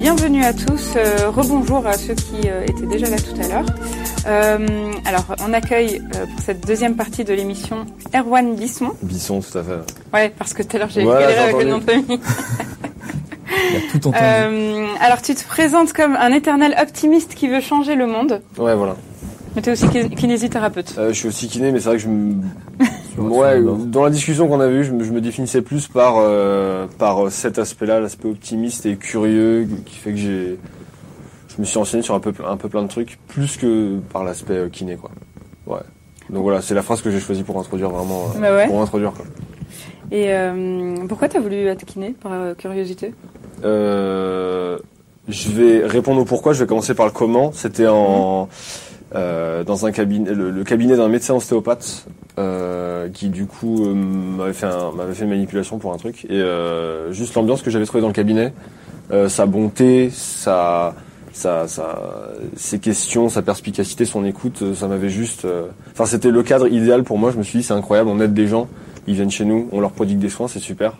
Bienvenue à tous, euh, rebonjour à ceux qui euh, étaient déjà là tout à l'heure. Euh, alors, on accueille euh, pour cette deuxième partie de l'émission Erwan Bisson. Bisson, tout à fait. Ouais, parce que tout à l'heure j'ai galéré avec le nom de famille. Il a tout entendu. Euh, alors, tu te présentes comme un éternel optimiste qui veut changer le monde, Ouais, voilà. Mais tu es aussi ki- kinésithérapeute. Euh, je suis aussi kiné, mais c'est vrai que je me... Ouais, dans la discussion qu'on avait eue, je me, je me définissais plus par, euh, par euh, cet aspect-là, l'aspect optimiste et curieux, qui fait que j'ai... Je me suis renseigné sur un peu, un peu plein de trucs, plus que par l'aspect kiné, quoi. Ouais. Donc voilà, c'est la phrase que j'ai choisie pour introduire vraiment... euh, Bah ouais. Pour introduire, quoi. Et euh, pourquoi t'as voulu être kiné par euh, curiosité? Euh, je vais répondre au pourquoi. Je vais commencer par le comment. C'était en euh, dans un cabinet, le, le cabinet d'un médecin ostéopathe euh, qui du coup euh, m'avait fait un- fait une manipulation pour un truc et euh, juste l'ambiance que j'avais trouvée dans le cabinet, sa bonté, sa sa, sa, ses questions, sa perspicacité, son écoute, ça m'avait juste. Enfin, c'était le cadre idéal pour moi. Je me suis dit, c'est incroyable, on aide des gens, ils viennent chez nous, on leur prodigue des soins, c'est super.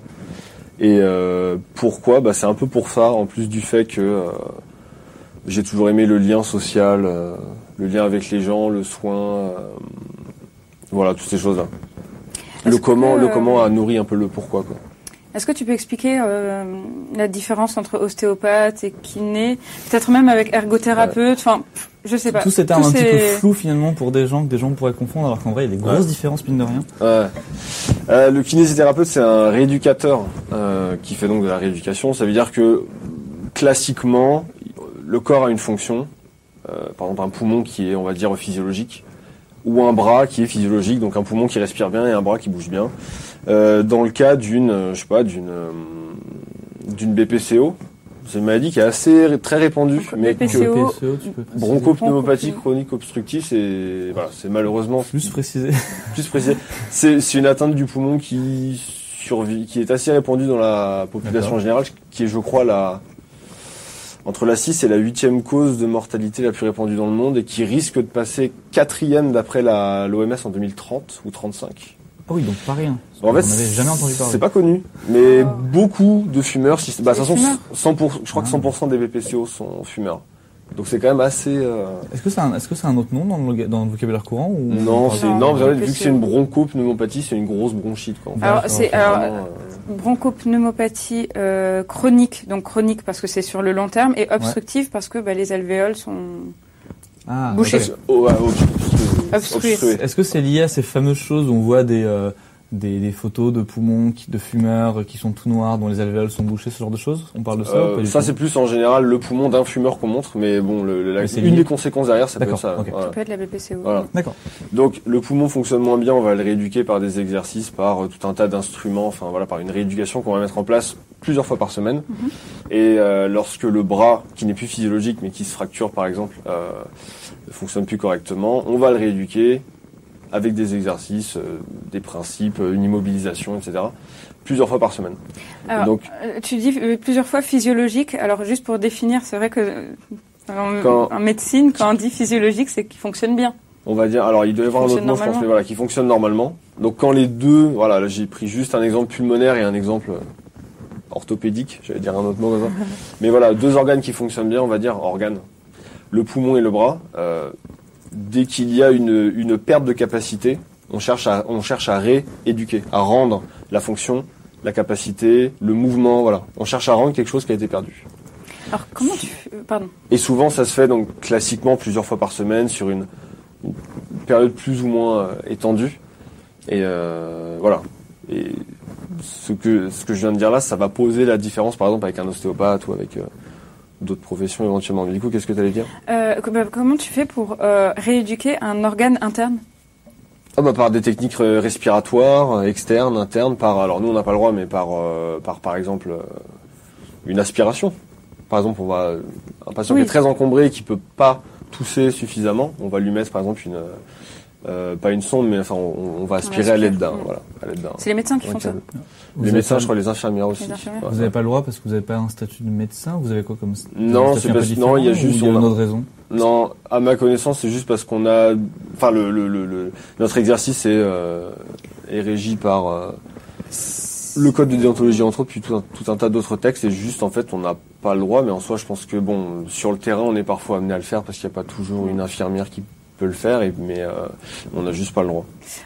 Et pourquoi? Bah, C'est un peu pour ça, en plus du fait que j'ai toujours aimé le lien social, le lien avec les gens, le soin, euh, voilà, toutes ces choses-là. Le comment, que, le euh, comment a nourri un peu le pourquoi. Quoi. Est-ce que tu peux expliquer euh, la différence entre ostéopathe et kiné? Peut-être même avec ergothérapeute, enfin, je sais pas. Tous ces termes Tous un petit peu flous finalement pour des gens que des gens pourraient confondre alors qu'en vrai il y a des grosses Ouais. différences mine de rien. Ouais. Euh, le kinésithérapeute, c'est un rééducateur euh, qui fait donc de la rééducation. Ça veut dire que classiquement, le corps a une fonction. Euh, par exemple, un poumon qui est, on va dire, physiologique, ou un bras qui est physiologique, donc un poumon qui respire bien et un bras qui bouge bien. Euh, dans le cas d'une, euh, je sais pas, d'une d'une BPCO, c'est une maladie qui est assez très répandue, mais que BPCO. PSO, tu peux préciser bronchopneumopathie chronique obstructive, c'est voilà, c'est malheureusement plus préciser. plus précisé. C'est c'est une atteinte du poumon qui survit, qui est assez répandue dans la population générale, qui est, je crois, la entre la 6 et la 8e cause de mortalité la plus répandue dans le monde et qui risque de passer quatrième d'après l'OMS en 2030 ou 35. Ah oui donc pas rien. En fait, on n'avait jamais entendu parler. c'est pas connu, mais Oh. beaucoup de fumeurs, si, bah, de toute façon, fumeurs 100 pour- je crois que 100% des BPCO sont fumeurs. Donc c'est quand même assez. euh, Est-ce que c'est un est-ce que c'est un autre nom dans le dans le vocabulaire courant ou Non, c'est Non, non, vu que c'est une bronchopneumopathie, c'est une grosse bronchite. Quoi. Alors, D'accord, c'est Vraiment, euh, bronchopneumopathie euh, chronique, donc chronique parce que c'est sur le long terme, et obstructive parce que bah, les alvéoles sont Ah, Bouché. ok. Oh, ouais, obstru- Obstrué. obstrué. Est-ce que c'est lié à ces fameuses choses où on voit des euh, des, des photos de poumons qui, de fumeurs qui sont tout noirs dont les alvéoles sont bouchées ce genre de choses? On parle de ça ou Euh, pas du ça c'est plus en général le poumon d'un fumeur qu'on montre, mais bon, le, le- la- Mais c'est une lié. des conséquences derrière, ça peut être ça. voilà. ça peut être la BPCO. Voilà. D'accord. Donc le poumon fonctionne moins bien, on va le rééduquer par des exercices, par euh, tout un tas d'instruments, enfin voilà, par une rééducation qu'on va mettre en place plusieurs fois par semaine. Mhm. Et euh, lorsque le bras, qui n'est plus physiologique mais qui se fracture par exemple, euh, ne fonctionne plus correctement, on va le rééduquer avec des exercices, euh, des principes, une immobilisation, etc. plusieurs fois par semaine. Alors, Donc euh, tu dis euh, plusieurs fois physiologique. Alors juste pour définir, c'est vrai que en, Quand- en médecine, quand on dit physiologique, c'est qu'il fonctionne bien. On va dire, alors il doit y avoir un autre mot, je pense, mais voilà, qui fonctionne normalement. Donc quand les deux, voilà, là j'ai pris juste un exemple pulmonaire et un exemple orthopédique, j'allais dire un autre mot comme ça. Mais voilà, deux organes qui fonctionnent bien, on va dire organes. Le poumon et le bras. euh, dès qu'il y a une, une perte de capacité, on cherche à, on cherche à rééduquer, à rendre la fonction, la capacité, le mouvement, voilà. On cherche à rendre quelque chose qui a été perdu. Alors comment tu, euh, pardon. Et souvent, ça se fait donc classiquement plusieurs fois par semaine sur une, une période plus ou moins euh, étendue. Et euh, voilà. Et ce que ce que je viens de dire là, ça va poser la différence, par exemple, avec un ostéopathe ou avec euh, d'autres professions éventuellement. Mais du coup, qu'est-ce que tu allais dire Euh, bah, comment tu fais pour euh, rééduquer un organe interne? Ah bah par des techniques euh, respiratoires, externes, internes, par alors nous on n'a pas le droit, mais par euh, par par exemple une aspiration. Par exemple, on va un patient Oui. qui est très encombré et qui peut pas tousser suffisamment, on va lui mettre par exemple une euh, pas une sonde, mais enfin on, on va aspirer à l'aide d'un voilà, à l'aide d'un. C'est les médecins qui font ça. Vous Les médecins, pas- je crois, les infirmières aussi. Les infirmières. Ouais. Vous n'avez pas le droit parce que vous n'avez pas un statut de médecin Vous avez quoi comme Non, c'est parce- non, il y a juste- y a une a- autre raison. Non, à ma connaissance, c'est juste parce qu'on a, enfin, le, le, le, le- notre exercice est, euh, est régi par euh, le code de déontologie entre autres, puis tout un, tout un tas d'autres textes. Et juste en fait, on n'a pas le droit, mais en soi, je pense que bon, sur le terrain, on est parfois amené à le faire parce qu'il n'y a pas toujours une infirmière qui peut le faire, et, mais euh, on n'a juste pas le droit.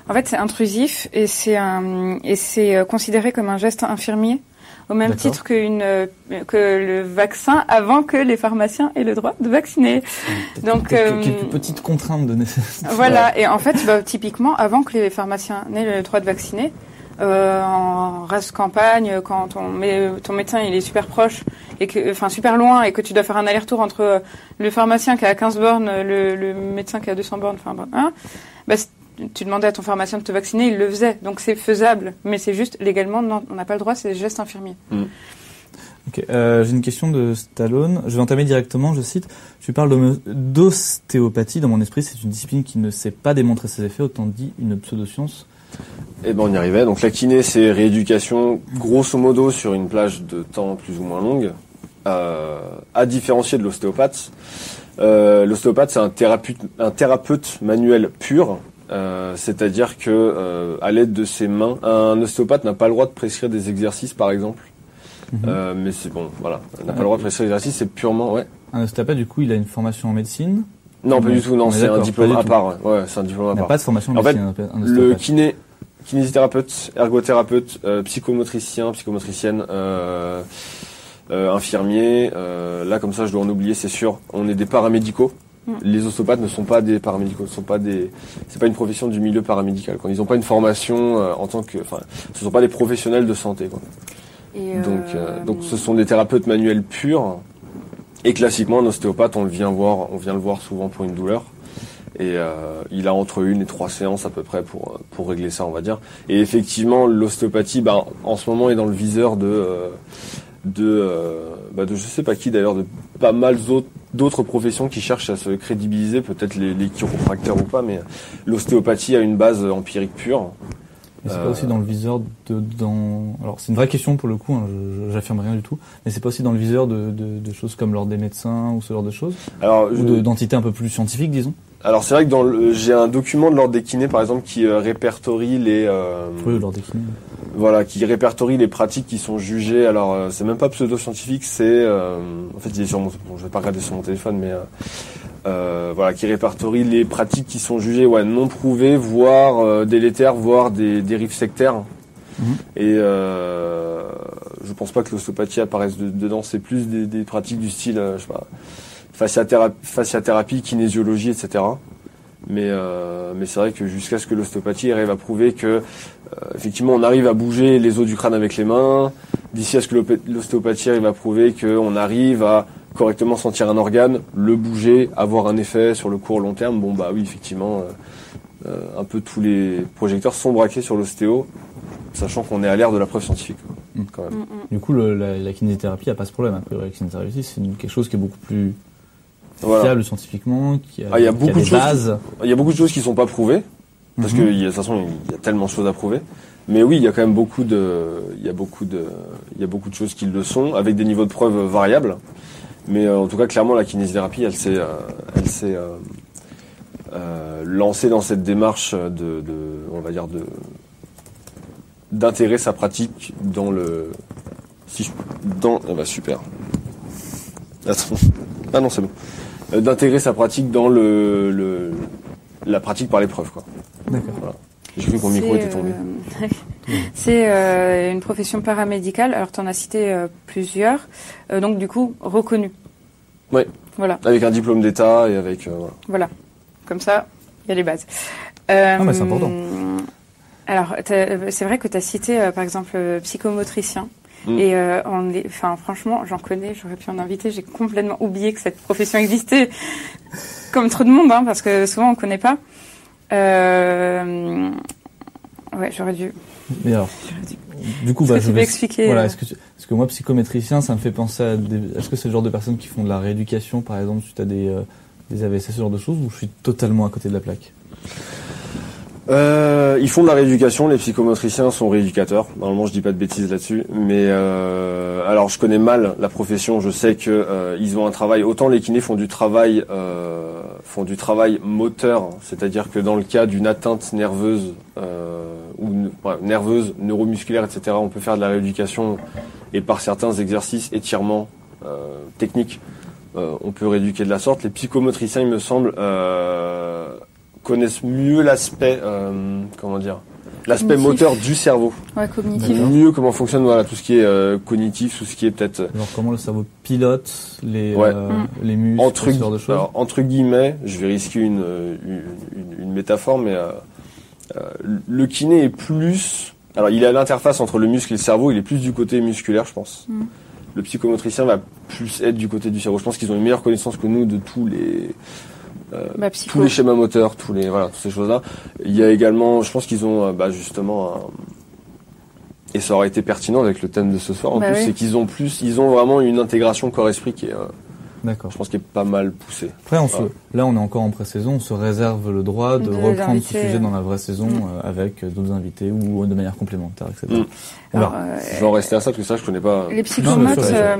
En fait, c'est intrusif et c'est un et c'est euh, considéré comme un geste infirmier au même D'accord. titre qu'une euh, que le vaccin avant que les pharmaciens aient le droit de vacciner. Donc, euh, quelques petites contraintes de nécessité. Voilà, et en fait, bah, typiquement, avant que les pharmaciens n'aient le droit de vacciner, euh, en race campagne, quand ton, mé- ton médecin il est super proche et que, enfin super loin et que tu dois faire un aller-retour entre euh, le pharmacien qui a 15 bornes, le, le médecin qui a 200 bornes, enfin bon, hein, bah, tu demandais à ton pharmacien de te vacciner, il le faisait, donc c'est faisable, mais c'est juste légalement, on n'a pas le droit, c'est des gestes infirmiers. Ok, euh, J'ai une question de Stallone. Je vais entamer directement, je cite. Tu parles d'ostéopathie. Dans mon esprit, c'est une discipline qui ne sait pas démontrer ses effets, autant dit une pseudoscience. Et ben on y arrivait. Donc la kiné, c'est rééducation, grosso modo, sur une plage de temps plus ou moins longue, euh, à différencier de l'ostéopathe. Euh, l'ostéopathe, c'est un thérapeute, un thérapeute manuel pur. euh, c'est-à-dire que à l'aide de ses mains, un ostéopathe n'a pas le droit de prescrire des exercices, par exemple. Mhm. Mais c'est bon, voilà, n'a pas le droit de prescrire des exercices, c'est purement, ouais. Un ostéopathe, du coup, il a une formation en médecine? Non, pas du tout, on non, est c'est un diplôme à part. Ouais, Ouais, c'est un diplôme à Il n'a part. pas de formation en En fait, médecine, Le kiné, kinésithérapeute, ergothérapeute, euh, psychomotricien, psychomotricienne, euh, euh, infirmier. euh, là, comme ça, je dois en oublier, c'est sûr. On est des paramédicaux. Les ostéopathes ne sont pas des paramédicaux, ne sont pas des. C'est pas une profession du milieu paramédical. Quoi. Ils n'ont pas une formation euh, en tant que. Enfin, ce sont pas des professionnels de santé. Quoi. Et, Donc, donc, ce sont des thérapeutes manuels purs. Et classiquement, un ostéopathe, on le vient voir, on vient le voir souvent pour une douleur. Et euh, il a entre une et trois séances à peu près pour pour régler ça, on va dire. Et effectivement, l'ostéopathie, bah, en ce moment, est dans le viseur de euh, de euh, bah, de je sais pas qui d'ailleurs, de pas mal d'autres- professions qui cherchent à se crédibiliser, peut-être les, les chiropracteurs ou pas, mais l'ostéopathie a une base empirique pure. Mais c'est Euh, pas aussi dans le viseur de dans. Alors c'est une vraie question pour le coup. Hein, J'affirme rien du tout. Mais c'est pas aussi dans le viseur de, de, de choses comme l'ordre des médecins ou ce genre de choses Alors, ou je- d'entités un peu plus scientifiques, disons? Alors c'est vrai que dans le, j'ai un document de l'ordre des kinés par exemple qui euh, répertorie les euh, Oui, ou l'ordre des kinés. voilà qui répertorie les pratiques qui sont jugées. Alors euh, c'est même pas pseudo-scientifique, c'est euh, en fait il est sur mon bon, je vais pas regarder sur mon téléphone mais euh, voilà qui répertorie les pratiques qui sont jugées ouais non prouvées, voire délétères, voire des dérives sectaires. Mhm. Et euh, je pense pas que l'ostéopathie apparaisse de- dedans. C'est plus des, des pratiques du style, je sais pas, fasciathérapie, fasciathérapie kinésiologie, etc. Mais, euh, mais c'est vrai que jusqu'à ce que l'ostéopathie arrive à prouver que euh, effectivement on arrive à bouger les os du crâne avec les mains, d'ici à ce que l'ostéopathie arrive à prouver qu'on arrive à correctement sentir un organe, le bouger, avoir un effet sur le court long terme, bon bah oui effectivement euh, un peu tous les projecteurs sont braqués sur l'ostéo, sachant qu'on est à l'ère de la preuve scientifique. quoi, Mm. quand même. Du coup, le- la, la kinésithérapie a pas ce problème. A priori, la kinésithérapie, c'est quelque chose qui est beaucoup plus Voilà. fiable scientifiquement, qui a, Ah, il y a qui beaucoup des de choses qui- bases. Il y a beaucoup de choses qui sont pas prouvées. Parce Mhm. que de toute façon, il y a tellement de choses à prouver. Mais oui, il y a quand même beaucoup de, il y a beaucoup de, il y a beaucoup de choses qui le sont, avec des niveaux de preuve variables. Mais euh, en tout cas, clairement, la kinésithérapie, elle s'est, euh, elle s'est euh, lancée dans cette démarche de, de, on va dire de, sa pratique dans le, si je, dans, ah bah super. Attends. Ah non, c'est bon. Euh, d'intégrer sa pratique dans le, le, la pratique par l'épreuve, quoi. D'accord. J'ai cru que mon micro C'est, était tombé. euh, C'est euh, une profession paramédicale. Alors, tu en as cité euh, plusieurs. Euh, donc, du coup, reconnue. Ouais. Voilà, Avec un diplôme d'État et avec. euh, voilà. voilà. Comme ça, il y a les bases. Euh, Ah, mais c'est important. Alors, c'est vrai que tu as cité, euh, par exemple, euh, psychomotricien. Mm. Et euh, on est, enfin, franchement, j'en connais, j'aurais pu en inviter. J'ai complètement oublié que cette profession existait, comme trop de monde, hein, parce que souvent on connaît pas. Euh, ouais, j'aurais dû. Mais alors, dû. du coup, bah, que je vais- expliquer Voilà, euh, est-ce que, tu- est-ce que moi, psychométricien, ça me fait penser à des... Est-ce que c'est le genre de personnes qui font de la rééducation, par exemple, suite à des, euh, des AVC, ce genre de choses, ou je suis totalement à côté de la plaque? Euh, ils font de la rééducation, les psychomotriciens sont rééducateurs. Normalement, je dis pas de bêtises là-dessus, mais euh, alors je connais mal la profession. Je sais que euh, ils ont un travail. Autant les kinés font du travail, euh, font du travail moteur, c'est-à-dire que dans le cas d'une atteinte nerveuse euh, ou ouais, nerveuses, neuromusculaires, etc. On peut faire de la rééducation et par certains exercices, étirements, euh, techniques, on peut rééduquer de la sorte. Les psychomotriciens, il me semble, connaissent mieux l'aspect, euh, comment dire, l'aspect moteur du cerveau. Ouais, cognitif. Mieux comment fonctionne voilà tout ce qui est euh, cognitif, tout ce qui est peut-être Genre comment le cerveau pilote les, Ouais. euh, les muscles, entre, ce genre de choses. alors, entre guillemets, je vais risquer une, euh, une, une- une métaphore, mais euh, euh, le kiné est plus. Alors, il est à l'interface entre le muscle et le cerveau, il est plus du côté musculaire, je pense. Mm. Le psychomotricien va plus être du côté du cerveau. Je pense qu'ils ont une meilleure connaissance que nous de tous les Bah, psycho. tous les schémas moteurs, tous les voilà, toutes ces choses-là. Il y a également, je pense qu'ils ont euh, bah, justement un- et ça aurait été pertinent avec le thème de ce soir. En Bah plus, oui. c'est qu'ils ont plus, ils ont vraiment une intégration corps-esprit qui est, euh, D'accord. je pense, qui est pas mal poussée. Après, on se, Ouais. là, on est encore en pré-saison. On se réserve le droit de, De reprendre ce sujet dans la vraie saison Mm. euh, avec euh, d'autres invités ou de manière complémentaire, etc. Mm. Alors, euh, Je vais en rester à ça parce que ça, je connais pas. Les psychomotes, euh,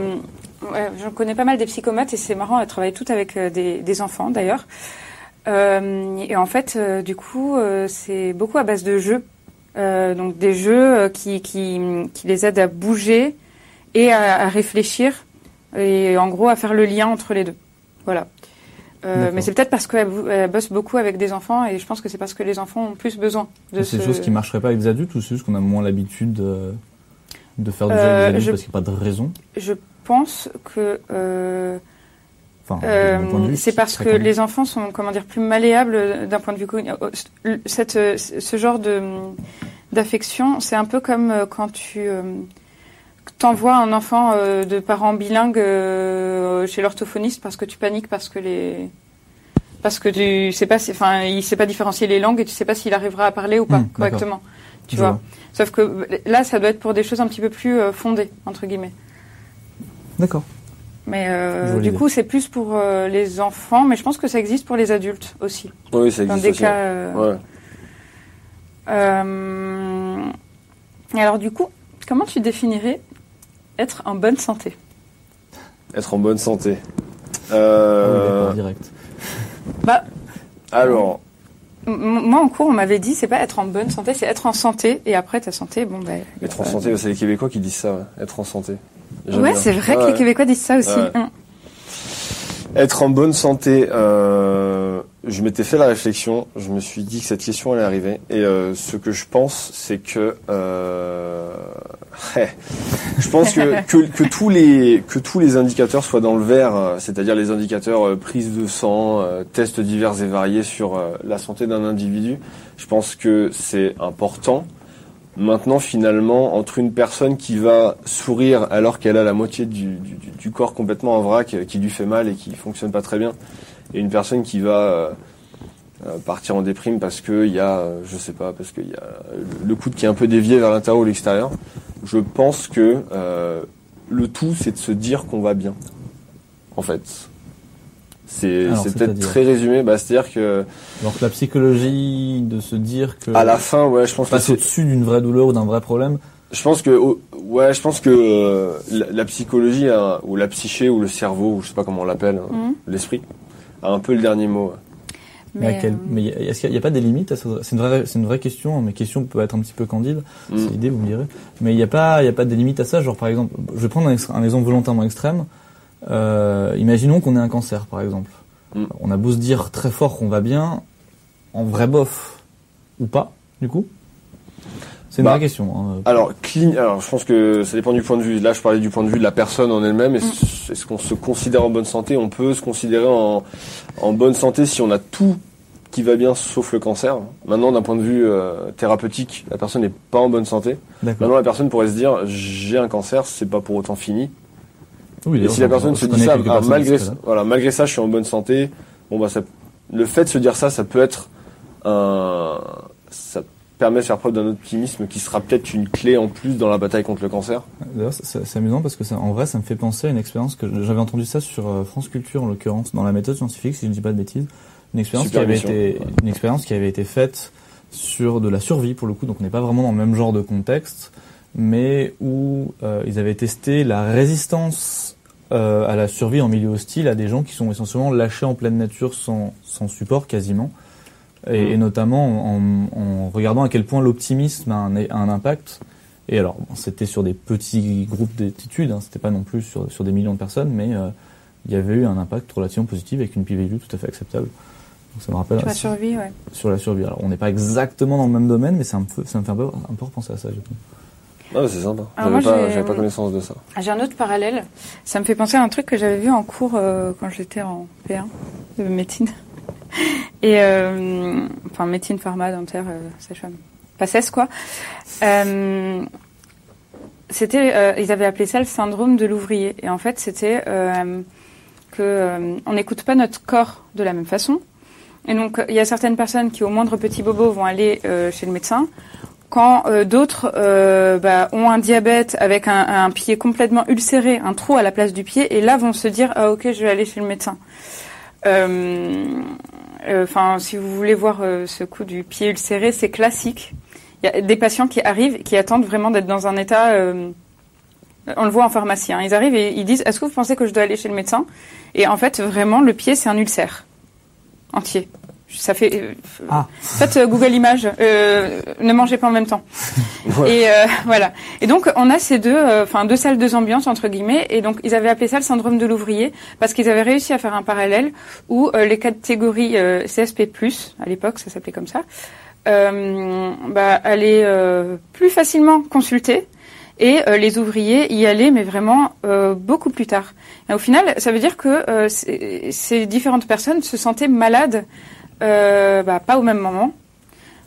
ouais, j'en connais pas mal des psychomotes et c'est marrant, elles travaillent toutes avec euh, des, des enfants d'ailleurs. Euh, et en fait, euh, du coup, euh, c'est beaucoup à base de jeux. Donc des jeux qui, qui, qui les aident à bouger et à, à réfléchir et en gros à faire le lien entre les deux. Voilà. Mais c'est peut-être parce qu'elle bosse beaucoup avec des enfants et je pense que c'est parce que les enfants ont plus besoin de C'est ce... des choses qui marcheraient pas avec des adultes ou c'est juste qu'on a moins l'habitude de faire du Euh, jeu avec des adultes je- parce qu'il n'y a pas de raison? Je pense que euh, Enfin, Euh, c'est parce que les enfants sont comment dire plus malléables euh, d'un point de vue cognitif. Cette euh, ce genre de d'affection, c'est un peu comme euh, quand tu euh, t'envoies un enfant euh, de parents bilingues euh, chez l'orthophoniste parce que tu paniques parce que les parce que tu sais pas enfin il sait pas différencier les langues et tu sais pas s'il arrivera à parler ou pas d'accord. correctement. Tu vois. vois. Sauf que là ça doit être pour des choses un petit peu plus euh, fondées entre guillemets. D'accord. Mais euh, du coup, c'est plus pour euh, les enfants, mais je pense que ça existe pour les adultes aussi. Oui, ça Dans existe des aussi. cas. euh, Ouais. euh, alors, du coup, comment tu définirais être en bonne santé? Être en bonne santé. Ah Euh, oui, d'accord, direct. Bah, alors, moi, en cours, on m'avait dit, c'est pas être en bonne santé, c'est être en santé. Et après, ta santé, bon, ben. être en santé, c'est les Québécois qui disent ça. ouais. Être en santé. Ouais, c'est vrai que Ouais. les Québécois disent ça aussi. Ouais. Hum. Être en bonne santé, euh, je m'étais fait la réflexion, je me suis dit que cette question allait arriver, et euh, ce que je pense, c'est que euh, je pense que, que, que tous les que tous les indicateurs soient dans le vert, c'est-à-dire les indicateurs prise de sang, tests divers et variés sur la santé d'un individu. Je pense que c'est important. Maintenant, finalement, entre une personne qui va sourire alors qu'elle a la moitié du, corps complètement en vrac, euh, qui lui fait mal et qui fonctionne pas très bien, et une personne qui va euh, euh, partir en déprime parce que il y a, je sais pas, parce qu'il y a le coude qui est un peu dévié vers l'intérieur ou l'extérieur. Je pense que euh, le tout, c'est de se dire qu'on va bien. En fait, c'est peut-être très résumé. Bah, c'est-à-dire que que la psychologie de se dire que à la fin, ouais, je pense que c'est au-dessus d'une vraie douleur ou d'un vrai problème, Je pense que oh, ouais, je pense que euh, la, la psychologie a- ou la psyché ou le cerveau, ou je sais pas comment on l'appelle, hein, Mhm. l'esprit, a un peu le dernier mot. mais, à Mais, quel- euh, mais est-ce qu'il n'y a, pas des limites à ça? C'est une vraie, c'est une vraie question. Mes questions peuvent être un petit peu candides. Mm. C'est l'idée, vous me direz. Mais il n'y a pas, il y a pas des limites à ça. Genre par exemple, je vais prendre un exemple volontairement extrême. Euh, imaginons qu'on ait un cancer, par exemple. Mm. On a beau se dire très fort qu'on va bien, en vrai bof ou pas, du coup. C'est une Bah, vraie question. hein. Alors, clean, alors je pense que ça dépend du point de vue. Là, je parlais du point de vue de la personne en elle-même. Est-ce Mm. qu'on se considère en bonne santé? On peut se considérer en, en bonne santé si on a tout qui va bien sauf le cancer. Maintenant, d'un point de vue euh, thérapeutique, la personne n'est pas en bonne santé. Maintenant, la personne pourrait se dire j'ai un cancer, c'est pas pour autant fini. Oui, Et si la personne se dit ça, ah, malgré, voilà, malgré ça, je suis en bonne santé. Bon bah, ça, le fait de se dire ça, ça peut être un, ça permet de faire preuve d'un optimisme qui sera peut-être une clé en plus dans la bataille contre le cancer. D'ailleurs, c'est- amusant parce que ça, en vrai, ça me fait penser à une expérience que j'avais entendu ça sur euh, France Culture en l'occurrence, dans la méthode scientifique, si je ne dis pas de bêtises. Une expérience qui avait été, Ouais. une expérience qui avait été faite sur de la survie pour le coup, donc on n'est pas vraiment dans le même genre de contexte, mais où euh, ils avaient testé la résistance euh, à la survie en milieu hostile à des gens qui sont essentiellement lâchés en pleine nature sans, sans support quasiment. et, Mm. et notamment en, en regardant à quel point l'optimisme a un, a un impact. Et alors, bon, c'était sur des petits groupes d'études, hein, c'était pas non plus sur, sur des millions de personnes, mais euh, il y avait eu un impact relativement positif avec une p-value tout à fait acceptable. Donc ça me rappelle Sur la survie, ouais. sur la survie. Alors, on n'est pas exactement dans le même domaine, mais un peu, ça me fait un peu, un peu repenser à ça. je trouve. Ah, c'est sympa. J'avais moi, pas, j'avais pas connaissance de ça. J'ai un autre parallèle. Ça me fait penser à un truc que j'avais vu en cours euh, quand j'étais en P1 de médecine. Et euh, enfin médecine, pharma, dentaire, euh, sage-femme, pas cesse quoi. Euh, c'était, euh, ils avaient appelé ça le syndrome de l'ouvrier. Et en fait, c'était euh, que euh, on n'écoute pas notre corps de la même façon. Et donc, il y a certaines personnes qui, au moindre petit bobo, vont aller euh, chez le médecin, quand euh, d'autres euh, bah, ont un diabète avec un, pied complètement ulcéré, un trou à la place du pied, et là vont se dire ah ok je vais aller chez le médecin. Enfin, si vous voulez voir euh, ce coup du pied ulcéré, c'est classique. Il y a des patients qui arrivent, qui attendent vraiment d'être dans un état. euh, on le voit en pharmacie. hein. Ils arrivent et ils disent Est-ce que vous pensez que je dois aller chez le médecin? Et en fait, vraiment, le pied c'est un ulcère entier. Ça fait. euh, Ah. Faites euh, Google Images. Euh, ne mangez pas en même temps. Et euh, voilà. Et donc on a ces deux, euh, enfin deux salles, deux ambiances entre guillemets. Et donc ils avaient appelé ça le syndrome de l'ouvrier parce qu'ils avaient réussi à faire un parallèle où les catégories CSP+ à l'époque, ça s'appelait comme ça, euh, bah, allaient euh, plus facilement consulter. Et euh, les ouvriers y allaient, mais vraiment euh, beaucoup plus tard. Et au final, ça veut dire que euh, ces différentes personnes se sentaient malades, bah, pas au même moment.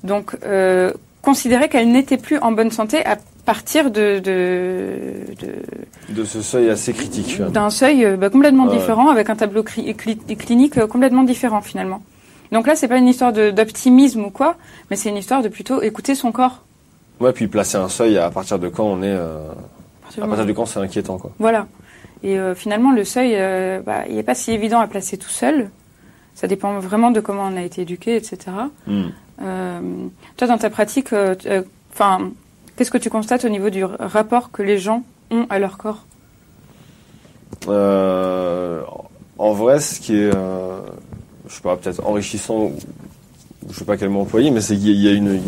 Donc, euh, considérer qu'elles n'étaient plus en bonne santé à partir de, de, de- De ce seuil assez critique. d'un seuil euh, bah, complètement Ouais. différent, avec un tableau cli- cli- clinique euh, complètement différent finalement. Donc là, c'est pas une histoire d'optimisme ou quoi, mais c'est une histoire de plutôt écouter son corps. Ouais, puis placer un seuil à partir de quand on est. euh, À partir de quand c'est inquiétant, quoi. Voilà. Et euh, finalement, le seuil, euh, bah, il n'est pas si évident à placer tout seul. Ça dépend vraiment de comment on a été éduqué, etc. Hmm. Euh, toi, dans ta pratique, euh, euh, enfin, qu'est-ce que tu constates au niveau du rapport que les gens ont à leur corps? En vrai, ce qui est, je sais pas, peut-être enrichissant, je sais pas quel mot employer, mais c'est qu'il y a une,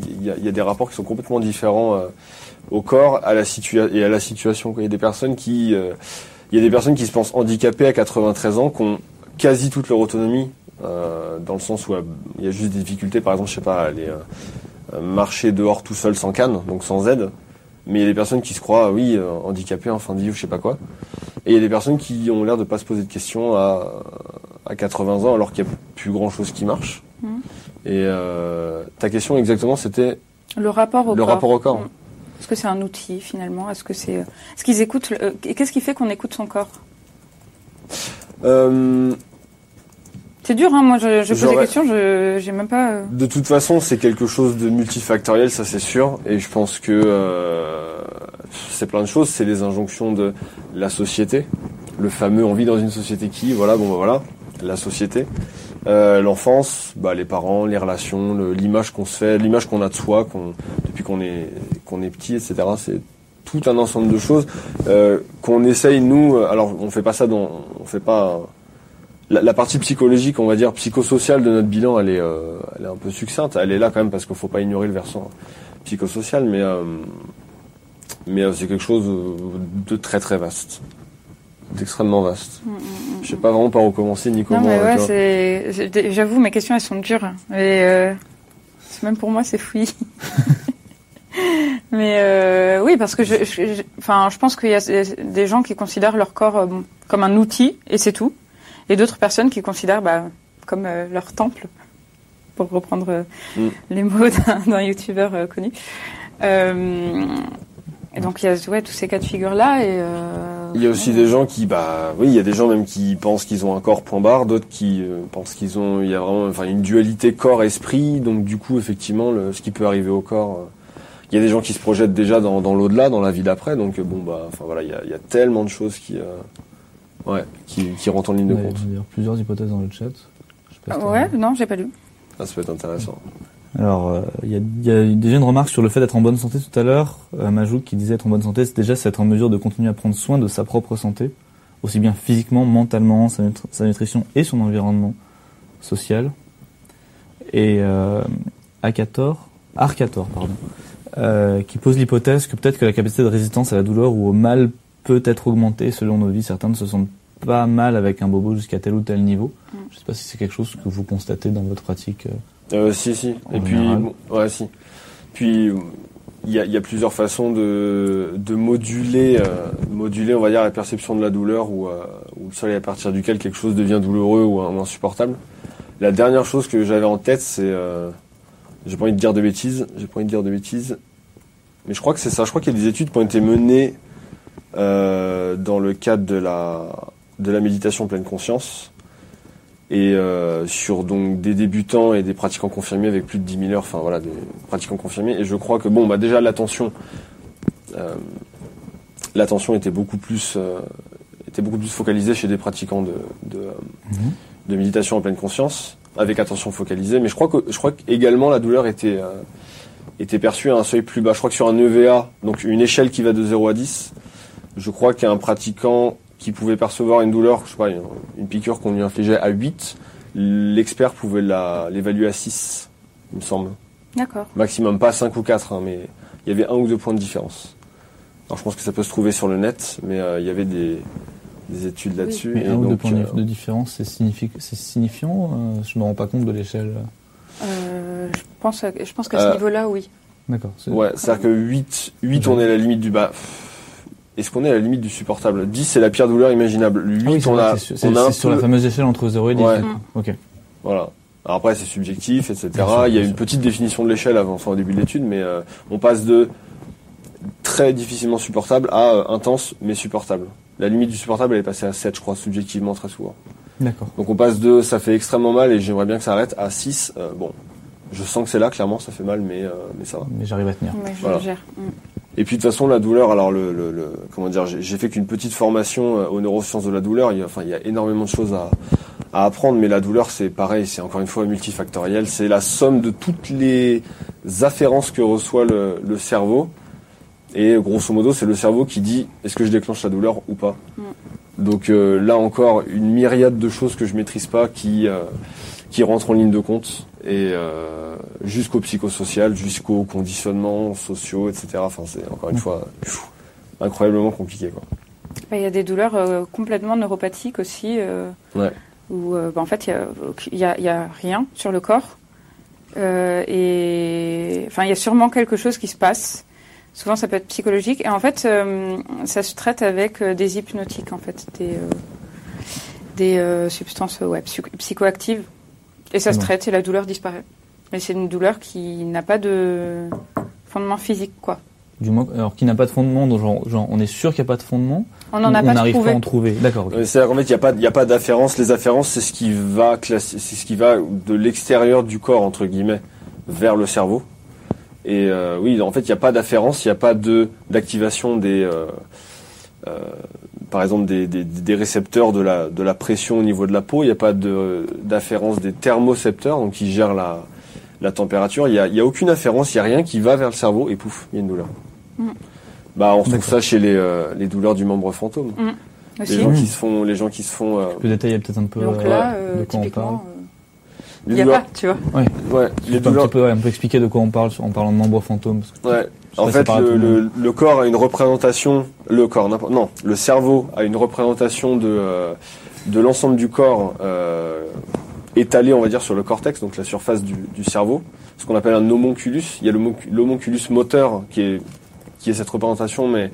il y a, il y a des rapports qui sont complètement différents au corps, à la et à la situation. Il y a des personnes qui, euh, il y a des personnes qui se pensent handicapées à 93 ans, qui ont quasi toute leur autonomie, euh, dans le sens où euh, il y a juste des difficultés, par exemple, je sais pas, à aller euh, marcher dehors tout seul sans canne, donc sans aide. Mais il y a des personnes qui se croient, oui, handicapées en fin de vie ou je sais pas quoi. Et il y a des personnes qui ont l'air de pas se poser de questions à, à 80 ans alors qu'il n'y a plus grand chose qui marche. Mhm. Et euh, ta question exactement c'était Le rapport au le corps. rapport au corps. Mm. Est-ce que c'est un outil finalement? Est-ce que c'est, est-ce qu'ils écoutent le- Qu'est-ce qui fait qu'on écoute son corps? Euh, C'est dur, hein. Moi, je, je pose des J'aurais- questions, je, j'ai même pas. euh, de toute façon, c'est quelque chose de multifactoriel, ça c'est sûr. Et je pense que euh, c'est plein de choses. C'est les injonctions de la société. Le fameux on vit dans une société qui, voilà, bon bah voilà, la société. Euh, L'enfance, bah, les parents, les relations, le- l'image qu'on se fait, l'image qu'on a de soi, qu'on, depuis qu'on est qu'on est petit, etc. C'est tout un ensemble de choses euh, qu'on essaye nous. euh, Alors on fait pas ça dans, on fait pas la, la partie psychologique, on va dire psychosociale de notre bilan, elle est, euh, elle est un peu succincte. Elle est là quand même parce qu'il faut pas ignorer le versant psychosocial, mais euh, mais c'est quelque chose de très très vaste, d'extrêmement vaste. mm, mm, Je sais pas vraiment par où commencer ni comment. ouais, j'avoue, mes questions elles sont dures. Et euh, même pour moi, c'est fouillis. mais euh, oui, parce que je, je, je- enfin, je pense qu'il y a des gens qui considèrent leur corps euh, bon, comme un outil et c'est tout, et d'autres personnes qui considèrent bah, comme euh, leur temple, pour reprendre Mm. les mots d'un, youtubeur connu. Et donc il y a ouais, tous ces cas de figure là et Il y a aussi des gens qui, bah, oui, il y a des gens même qui pensent qu'ils ont un corps point barre, d'autres qui pensent qu'ils ont, il y a vraiment, enfin, une dualité corps-esprit, donc du coup, effectivement, le, ce qui peut arriver au corps, il y a des gens qui se projettent déjà dans, dans l'au-delà, dans la vie d'après, donc bon, bah, enfin voilà, il y a, il y a tellement de choses qui, euh, ouais, qui, qui rentrent en ligne de compte. il y a plusieurs hypothèses dans le chat. Je sais pas si t'as- ouais, non, j'ai pas lu. Ça, ça peut être intéressant. Alors, euh, il y, a, il y a déjà une remarque sur le fait d'être en bonne santé tout à l'heure. Euh, Majouk qui disait être en bonne santé, c'est déjà c'est être en mesure de continuer à prendre soin de sa propre santé, aussi bien physiquement, mentalement, sa, nutri- sa nutrition et son environnement social. et euh, Akator, Arcator, pardon, euh, qui pose l'hypothèse que peut-être que la capacité de résistance à la douleur ou au mal peut être augmentée selon nos vies. Certains ne se sentent pas mal avec un bobo jusqu'à tel ou tel niveau. Mm. Je sais pas si c'est quelque chose que vous constatez dans votre pratique. euh. Euh, si, si. Et puis, bon, ouais, si. Puis, il y a, il y a plusieurs façons de, de moduler, euh, moduler, on va dire, la perception de la douleur ou, euh, ou le seuil à partir duquel quelque chose devient douloureux ou, ou insupportable. La dernière chose que j'avais en tête, c'est, euh, j'ai pas envie de dire de bêtises, j'ai pas envie de dire de bêtises, mais je crois que c'est ça. Je crois qu'il y a des études qui ont été menées euh, dans le cadre de la, de la méditation pleine conscience. Et euh, sur donc des débutants et des pratiquants confirmés avec plus de 10 000 heures, enfin voilà, des pratiquants confirmés. Et je crois que bon, bah déjà l'attention, euh, l'attention était beaucoup plus, était beaucoup plus focalisée chez des pratiquants de, de, de méditation en pleine conscience, avec attention focalisée. Mais je crois que, je crois qu'également la douleur était, euh, était perçue à un seuil plus bas. Je crois que sur un EVA, donc une échelle qui va de 0 à 10, je crois qu'un pratiquant qui pouvait percevoir une douleur, je sais pas, une, une piqûre qu'on lui infligeait à 8, l'expert pouvait la- l'évaluer à 6, il me semble. D'accord. Maximum, pas 5 ou 4, hein, mais il y avait un ou deux points de différence. Alors je pense que ça peut se trouver sur le net, mais euh, il y avait des, des études là-dessus. Mais et un ou deux donc, points de- euh, de différence, c'est signifi- c'est signifiant euh, Je me rends pas compte de l'échelle. Euh, je pense, à- je pense qu'à ce niveau-là, oui. D'accord. c'est- Ouais, c'est-à-dire que 8, 8 on est à la limite du bas. Est-ce qu'on est à la limite du supportable? 10 c'est la pire douleur imaginable. 8 Ah oui, c'est on vrai, a, c'est sur- on a un c'est sur la fameuse échelle entre 0 et 10. Ouais. du coup. Ok. Voilà. Alors après, c'est subjectif, etc. Il y a une petite définition de l'échelle avant, enfin, au début de l'étude, mais euh, on passe de très difficilement supportable à euh, intense mais supportable. La limite du supportable, elle est passée à 7, je crois, subjectivement, très souvent. D'accord. Donc on passe de ça fait extrêmement mal et j'aimerais bien que ça arrête à 6. euh, bon, je sens que c'est là, clairement, ça fait mal, mais, euh, mais ça va. Mais j'arrive à tenir. Mais je Voilà. le gère. Mm. Et puis de toute façon, la douleur, alors le, le, le- comment dire, j'ai j'ai fait qu'une petite formation euh, aux neurosciences de la douleur. Il y a, enfin, il y a énormément de choses à, à apprendre, mais la douleur, c'est pareil, c'est encore une fois multifactoriel. C'est la somme de toutes les afférences que reçoit le, le cerveau. Et grosso modo, c'est le cerveau qui dit est-ce que je déclenche la douleur ou pas. Donc euh, là encore, une myriade de choses que je maîtrise pas qui euh, qui rentrent en ligne de compte et euh, jusqu'au psychosocial, jusqu'aux conditionnements sociaux, etc. Enfin, c'est encore une fois pfiou, incroyablement compliqué. Quoi. Bah, Il y a des douleurs euh, complètement neuropathiques aussi, euh, Ouais. où euh, bah, en fait il y a, y, a, il y a rien sur le corps. Euh, et enfin, il y a sûrement quelque chose qui se passe. Souvent, ça peut être psychologique. Et en fait, euh, ça se traite avec euh, des hypnotiques, en fait, des, euh, des euh, substances ouais, psychoactives. Et ça se Bon. traite et la douleur disparaît. Mais c'est une douleur qui n'a pas de fondement physique, quoi. Du moins, alors qui n'a pas de fondement, donc genre, genre, on est sûr qu'il n'y a pas de fondement. On n'en a pas on n'arrive pas à en trouver. D'accord. C'est-à-dire qu'en fait, il n'y a pas, il y a pas d'afférence. Les afférences, c'est ce qui va classer, c'est ce qui va de l'extérieur du corps entre guillemets vers le cerveau. Et euh, oui, en fait, il n'y a pas d'afférence, il n'y a pas de d'activation des, euh, euh, par exemple, des, des, des récepteurs de la de la pression au niveau de la peau. Il n'y a pas de d'afférence des thermocepteurs, donc qui gèrent la la température. Il n'y a, il y a aucune afférence, il n'y a rien qui va vers le cerveau et pouf, il y a une douleur. Mm. Bah, on retrouve ça chez les euh, les douleurs du membre fantôme. Aussi. Les gens Mm. qui se font, les gens qui se font, euh, Tu peux détailler peut-être un peu Donc euh, là, de quoi on parle. Il n'y a douleurs, pas, tu vois. ouais, Tu les peux un douleurs, petit peu, ouais, on peut expliquer de quoi on parle en parlant de membre fantôme. parce que ouais. je sais En fait, le, tout le monde. le, le corps a une représentation, le corps, n'importe- non, le cerveau a une représentation de euh, de l'ensemble du corps euh, étalé, on va dire, sur le cortex, donc la surface du, du cerveau, ce qu'on appelle un homonculus. Il y a l'homonculus moteur qui est qui est cette représentation, mais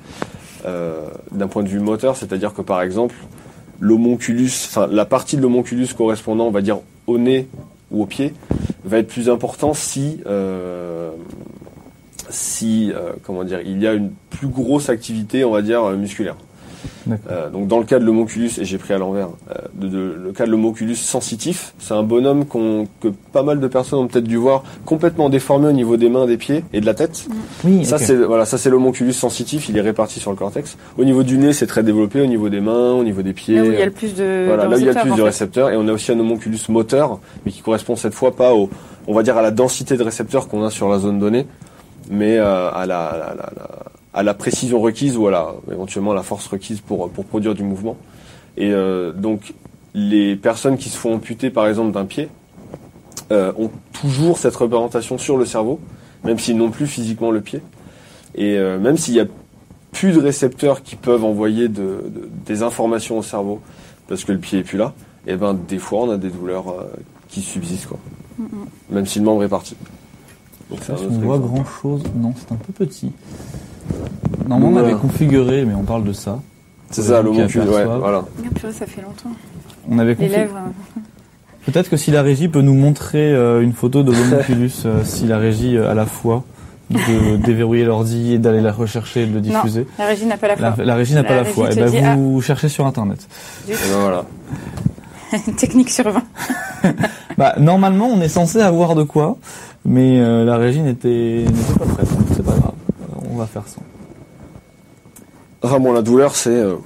euh, d'un point de vue moteur, c'est-à-dire que par exemple, l'homonculus, enfin la partie de l'homonculus correspondant, on va dire, au nez ou au pied, va être plus important si euh, si euh, comment dire, il y a une plus grosse activité, on va dire, euh, musculaire. Euh, donc dans le cas de l'homonculus, et j'ai pris à l'envers, euh, de, de- le cas de l'homonculus sensitif, c'est un bonhomme qu'on, que pas mal de personnes ont peut-être dû voir complètement déformé au niveau des mains, des pieds et de la tête. Oui, Ça c'est voilà, ça c'est l'homonculus sensitif, il est réparti sur le cortex. Au niveau du nez, c'est très développé, au niveau des mains, au niveau des pieds. Là où il y a le plus de. Voilà, de là où il y a le récepteurs, plus en de fait. récepteurs, et on a aussi un homonculus moteur, mais qui correspond cette fois pas au, on va dire à la densité de récepteurs qu'on a sur la zone donnée, mais euh, à, la, à, la, à la- à la précision requise ou à la, éventuellement à la force requise pour, pour produire du mouvement. Et euh, donc les personnes qui se font amputer par exemple d'un pied, euh, ont toujours cette représentation sur le cerveau, même s'ils n'ont plus physiquement le pied. Et euh, même s'il y a plus de récepteurs qui peuvent envoyer de, de- des informations au cerveau parce que le pied est plus là, et ben des fois on a des douleurs euh, qui subsistent quoi. Même si le membre est parti. Donc autre on voit exemple. grand chose. Non, c'est un peu petit. Normalement, on avait configuré, mais on parle de ça. C'est ça, qui l'homoncule, ouais, voilà. Ah, purée, ça fait longtemps. On avait Les lèvres. euh, Peut-être que si la régie peut nous montrer euh, une photo de l'homunculus, euh, si la régie euh, a la foi de déverrouiller l'ordi et d'aller la rechercher et de le diffuser. La régie n'a pas la foi. la régie n'a pas la foi. Et ben dit, ah. vous cherchez sur internet. Et ben voilà. Technique sur 20. Bah normalement on est censé avoir de quoi, mais euh, la régie n'était n'était pas prête. donc C'est pas grave. Euh, On va faire ça. Ah bon, la douleur, c'est. euh,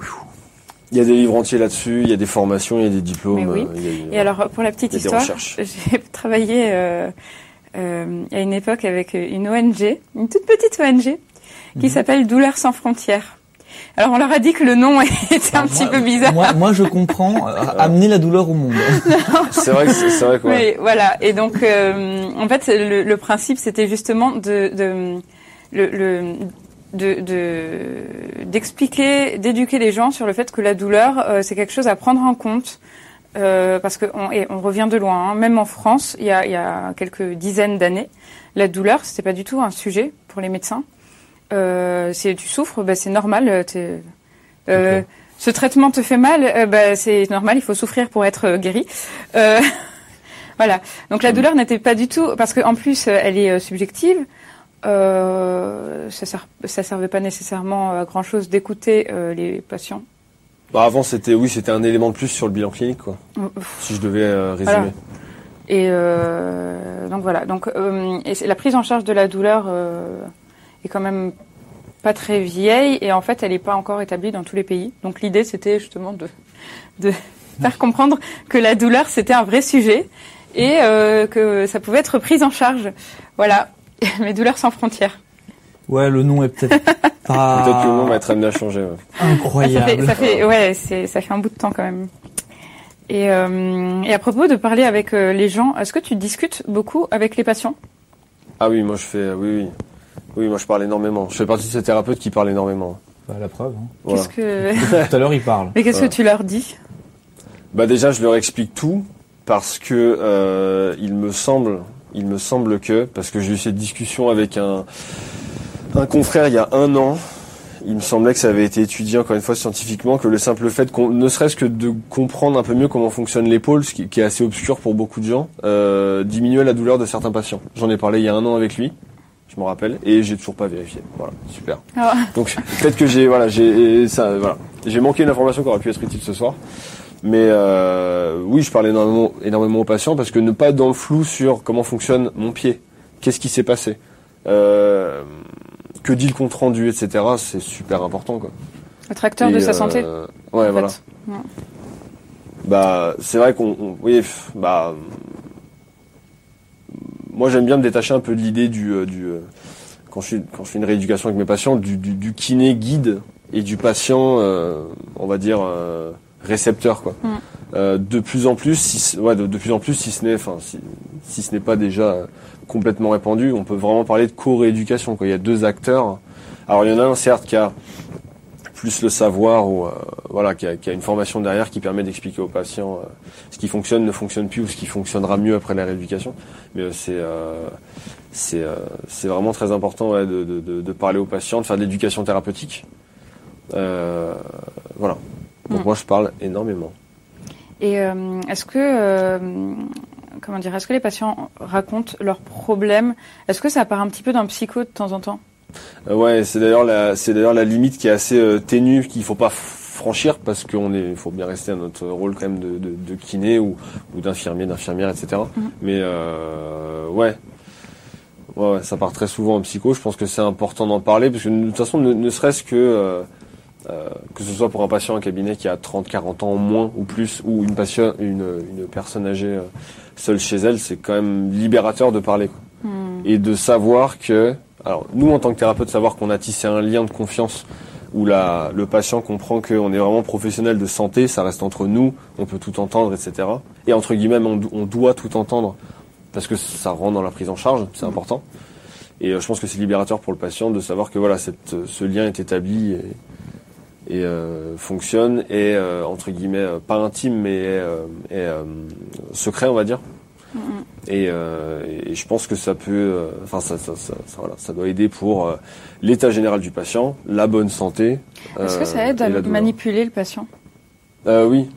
il y a des livres entiers là-dessus, il y a des formations, il y a des diplômes. Mais oui. euh, il y a- Et alors, pour la petite histoire, j'ai travaillé euh, euh, à une époque avec une ONG, une toute petite ONG, qui Mhm. s'appelle Douleurs sans frontières. Alors, on leur a dit que le nom était un Bah, petit moi- peu bizarre. Moi, moi je comprends. euh, amener la douleur au monde. C'est vrai que c'est c'est vrai ouais. Oui, voilà. Et donc, euh, en fait, le, le principe, c'était justement de, de le, le- de- de- d'expliquer, d'éduquer les gens sur le fait que la douleur, euh, c'est quelque chose à prendre en compte. Euh, parce que on, revient de loin, hein. même en France, il y a, il y a quelques dizaines d'années, la douleur, c'était pas du tout un sujet pour les médecins. Euh, si tu souffres, bah, c'est normal. ce traitement te fait mal, bah, c'est normal. Il faut souffrir pour être guéri. Voilà. Donc la douleur n'était pas du tout parce qu'en plus elle est subjective. Euh, ça ça servait pas nécessairement à grand chose d'écouter euh, les patients. Bah, avant, c'était oui, c'était un élément de plus sur le bilan clinique, quoi. Si je devais euh, résumer. Voilà. Et euh, donc voilà. Donc euh, et la prise en charge de la douleur euh, est quand même pas très vieille et en fait elle n'est pas encore établie dans tous les pays. Donc l'idée c'était justement de, de faire comprendre que la douleur c'était un vrai sujet et euh, que ça pouvait être pris en charge. Voilà. Les douleurs sans frontières. Ouais, le nom est peut-être pas Peut-être que le nom va être amené à changer. ouais. Ça fait, incroyable. ça fait, ouais, c'est, ça fait un bout de temps quand même. Et, euh, et à propos de parler avec euh, les gens, est-ce que tu discutes beaucoup avec les patients? Ah oui, moi je fais. Oui, oui. Oui, moi je parle énormément. Je fais partie de ces thérapeutes qui parlent énormément. Bah, la preuve. hein. Voilà. Qu'est-ce que, Tout à l'heure, il parle. mais qu'est-ce Voilà. que tu leur dis? Bah déjà, je leur explique tout parce que euh, il me semble, il me semble que parce que j'ai eu cette discussion avec un un confrère il y a un an. Il me semblait que ça avait été étudié encore une fois scientifiquement que le simple fait qu'on ne serait-ce que de comprendre un peu mieux comment fonctionne l'épaule, ce qui, qui est assez obscur pour beaucoup de gens, euh, diminuait la douleur de certains patients. J'en ai parlé il y a un an avec lui, je me rappelle, et j'ai toujours pas vérifié. Voilà, super. Ah. Donc peut-être que j'ai voilà j'ai ça voilà j'ai manqué une information qui aurait pu être utile ce soir. Mais euh, oui, je parle énormément, énormément aux patients parce que ne pas être dans le flou sur comment fonctionne mon pied, qu'est-ce qui s'est passé, euh, que dit le compte rendu, etc. C'est super important quoi. Le tracteur de sa euh, santé Ouais, voilà. fait. Bah, c'est vrai qu'on, on- oui, bah, moi j'aime bien me détacher un peu de l'idée du, du, quand je suis, quand je fais une rééducation avec mes patients, du, du, du kiné guide et du patient, euh, on va dire euh, récepteur, quoi. Mm. Euh, de plus en plus, si, ouais, de, de plus en plus, si ce n'est, enfin, si, si ce n'est pas déjà euh, complètement répandu, on peut vraiment parler de co-rééducation. Quoi. Il y a deux acteurs. Alors il y en a un certes qui a plus le savoir ou euh, voilà qui a, qui a une formation derrière qui permet d'expliquer aux patients euh, ce qui fonctionne ne fonctionne plus ou ce qui fonctionnera mieux après la rééducation mais c'est c'est c'est vraiment très important ouais, de, de, parler aux patients de faire de l'éducation thérapeutique voilà donc Mm. moi je parle énormément Et euh, est-ce que, euh, comment dire, est-ce que les patients racontent leurs problèmes? Est-ce que ça part un petit peu d'un psycho de temps en temps? Euh, ouais, c'est d'ailleurs la, c'est d'ailleurs la limite qui est assez euh, ténue, qu'il faut pas franchir parce qu'on est, il faut bien rester à notre rôle quand même de, de, de kiné ou, ou d'infirmier, d'infirmière, etc. Mhm. Mais ouais. ouais, ouais, ça part très souvent en psycho. Je pense que c'est important d'en parler parce que de toute façon, ne, ne serait-ce que euh, que ce soit pour un patient en cabinet qui a 30, 40 ans au moins ou plus, ou une patient, une, une personne âgée euh, seule chez elle, c'est quand même libérateur de parler. quoi Hmm. et de savoir que, alors nous en tant que thérapeute, savoir qu'on a tissé un lien de confiance où la, le patient comprend qu'on est vraiment professionnel de santé, ça reste entre nous, on peut tout entendre, etc. Et entre guillemets, on, do- on doit tout entendre parce que ça rentre dans la prise en charge, c'est important. Et euh, je pense que c'est libérateur pour le patient de savoir que voilà, cette, ce lien est établi et, et euh, fonctionne et euh, entre guillemets euh, pas intime mais est, euh, secret on va dire. Et, euh, et je pense que ça peut, enfin ça, ça, ça, ça, voilà, ça doit aider pour l'état général du patient, la bonne santé. Est-ce que ça aide et à manipuler le patient? Oui, oui,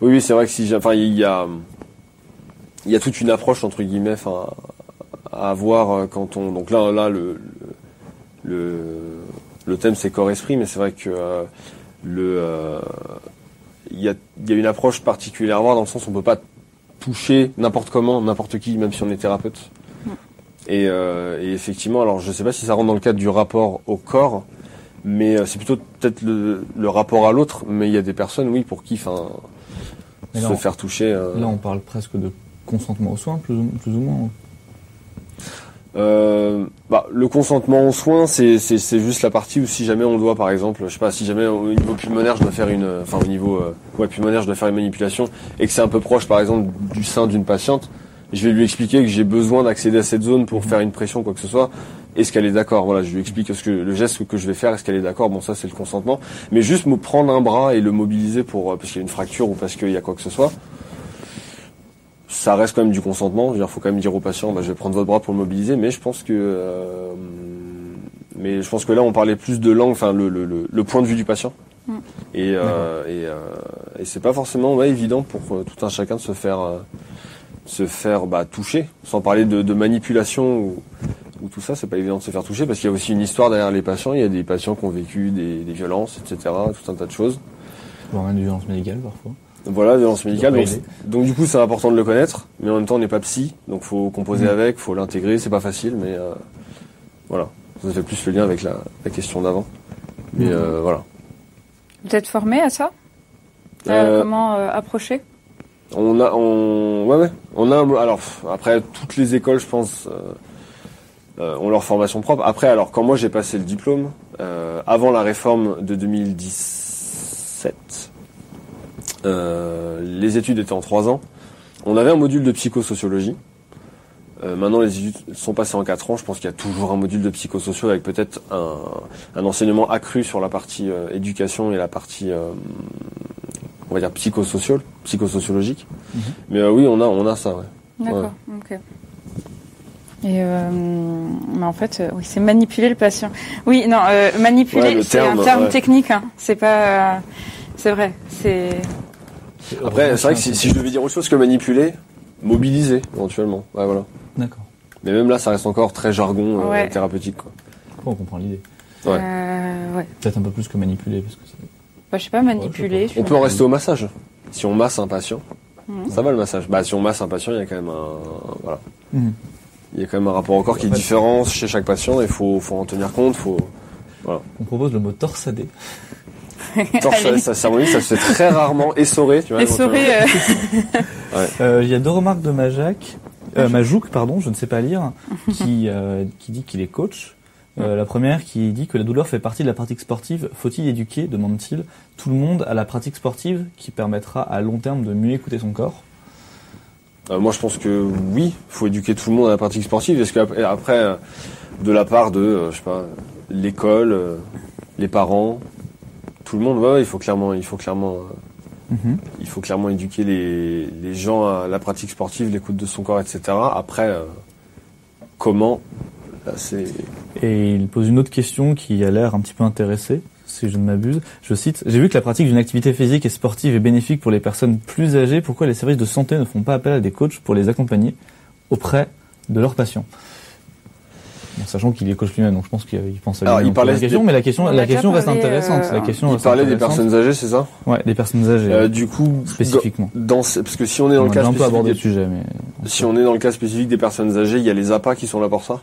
oui, c'est vrai que si, j'ai- enfin, il y a, il y a toute une approche entre guillemets, enfin, à avoir quand on, donc là, là, le, le, le thème c'est corps-esprit, mais c'est vrai que euh, le, euh, il y a, y a une approche particulière à avoir dans le sens où on peut pas toucher n'importe comment, n'importe qui, même si on est thérapeute. Et, euh, et effectivement, alors je sais pas si ça rentre dans le cadre du rapport au corps, mais euh, c'est plutôt peut-être le, le rapport à l'autre. Mais il y a des personnes, oui, pour qui, enfin, se on- faire toucher. euh, Là, on parle presque de consentement aux soins, plus ou, plus ou moins. Euh, bah, le consentement aux soins, c'est c'est juste la partie où si jamais on doit, par exemple, je sais pas, si jamais au niveau pulmonaire, je dois faire une, enfin au niveau euh, ouais pulmonaire, je dois faire une manipulation et que c'est un peu proche, par exemple, du sein d'une patiente, je vais lui expliquer que j'ai besoin d'accéder à cette zone pour faire une pression, quoi que ce soit. Est-ce qu'elle est d'accord? Voilà, je lui explique ce que le geste que je vais faire, est-ce qu'elle est d'accord? Bon, ça c'est le consentement. Mais juste me prendre un bras et le mobiliser pour euh, parce qu'il y a une fracture ou parce qu'il y a quoi que ce soit. Ça reste quand même du consentement. Je veux dire, faut quand même dire au patient, bah, je vais prendre votre bras pour le mobiliser. Mais je pense que, euh, mais je pense que là, on parlait plus de langue, enfin le, le, le, le point de vue du patient. Mm. Et euh, et, euh, et c'est pas forcément ouais, évident pour euh, tout un chacun de se faire euh, se faire bah, toucher, sans parler de, de manipulation ou, ou tout ça, c'est pas évident de se faire toucher parce qu'il y a aussi une histoire derrière les patients. Il y a des patients qui ont vécu des, des violences, etc. Tout un tas de choses. Voire même des violences médicales parfois. Voilà, violence médicale. Donc, du coup, c'est important de le connaître, mais en même temps, on n'est pas psy, donc faut composer Mhm. avec, faut l'intégrer. C'est pas facile, mais euh, voilà, ça fait plus le lien avec la, la question d'avant. Mais Mhm. euh, voilà. Vous êtes formé à ça? Euh, Comment euh, approcher? On a, on, ouais, ouais, on a. un- Alors après, toutes les écoles, je pense, euh, euh, ont leur formation propre. Après, alors quand moi j'ai passé le diplôme, euh, avant la réforme de 2017, euh, les études étaient en trois ans. On avait un module de psychosociologie. Euh, maintenant, les études sont passées en quatre ans. Je pense qu'il y a toujours un module de psychosociaux avec peut-être un, un enseignement accru sur la partie euh, éducation et la partie, euh, on va dire psychosocial, psychosociologique. Mhm. Mais euh, oui, on a, on a ça. Ouais. D'accord, ok. Et euh, mais en fait, euh, oui, c'est manipuler le patient. Oui, non, euh, Ouais, manipuler, le c'est un terme, terme ouais. technique. Hein. C'est pas, euh, c'est vrai. C'est Après, c'est vrai que si, si je devais dire autre chose que manipuler, mobiliser éventuellement. Ouais, voilà. D'accord. Mais même là, ça reste encore très jargon euh, Ouais. thérapeutique. Quoi. Bon, on comprend l'idée. Ouais. euh, ouais. Peut-être un peu plus que manipuler, parce que Bah, je sais pas manipuler. On peut en rester au massage. Si on masse un patient, Mhm. ça va le massage. Bah, si on masse un patient, il y a quand même un, voilà. Mhm. Il y a quand même un rapport au corps qui est différent chez chaque patient et faut, faut en tenir compte. Faut On propose le mot torsadé. ça, se fait très rarement essorer, tu vois. Et souris, euh, Euh, Il y a deux remarques de Majac, euh, Majouk, pardon, je ne sais pas lire, qui, euh, qui dit qu'il est coach. Euh, la première qui dit que la douleur fait partie de la pratique sportive. Faut-il éduquer, demande-t-il, tout le monde à la pratique sportive qui permettra à long terme de mieux écouter son corps Euh, moi, je pense que oui, faut éduquer tout le monde à la pratique sportive. Parce qu'après, après, euh, de la part de, euh, je sais pas, l'école, euh, les parents, tout le monde, ouais, il faut clairement, il faut clairement, euh, Mhm. il faut clairement éduquer les, les gens à la pratique sportive, l'écoute de son corps, etc. Après, euh, comment Là, c'est Et il pose une autre question qui a l'air un petit peu intéressée, si je ne m'abuse. Je cite J'ai vu que la pratique d'une activité physique et sportive est bénéfique pour les personnes plus âgées. Pourquoi les services de santé ne font pas appel à des coachs pour les accompagner auprès de leurs patients? Bon, Sachant qu'il est coach lui-même, donc je pense qu'il pense à Alors, lui-même il pour la parlait question, des- mais la question, On la question reste intéressante. euh, la question il parlait des personnes âgées, c'est ça? Ouais, des personnes âgées. Euh, Du coup, spécifiquement. dans, dans ce- parce que si on est dans on le a cas peu spécifique abordé des- le sujet, mais Si on est dans le cas spécifique des personnes âgées, il y a les APA qui sont là pour ça?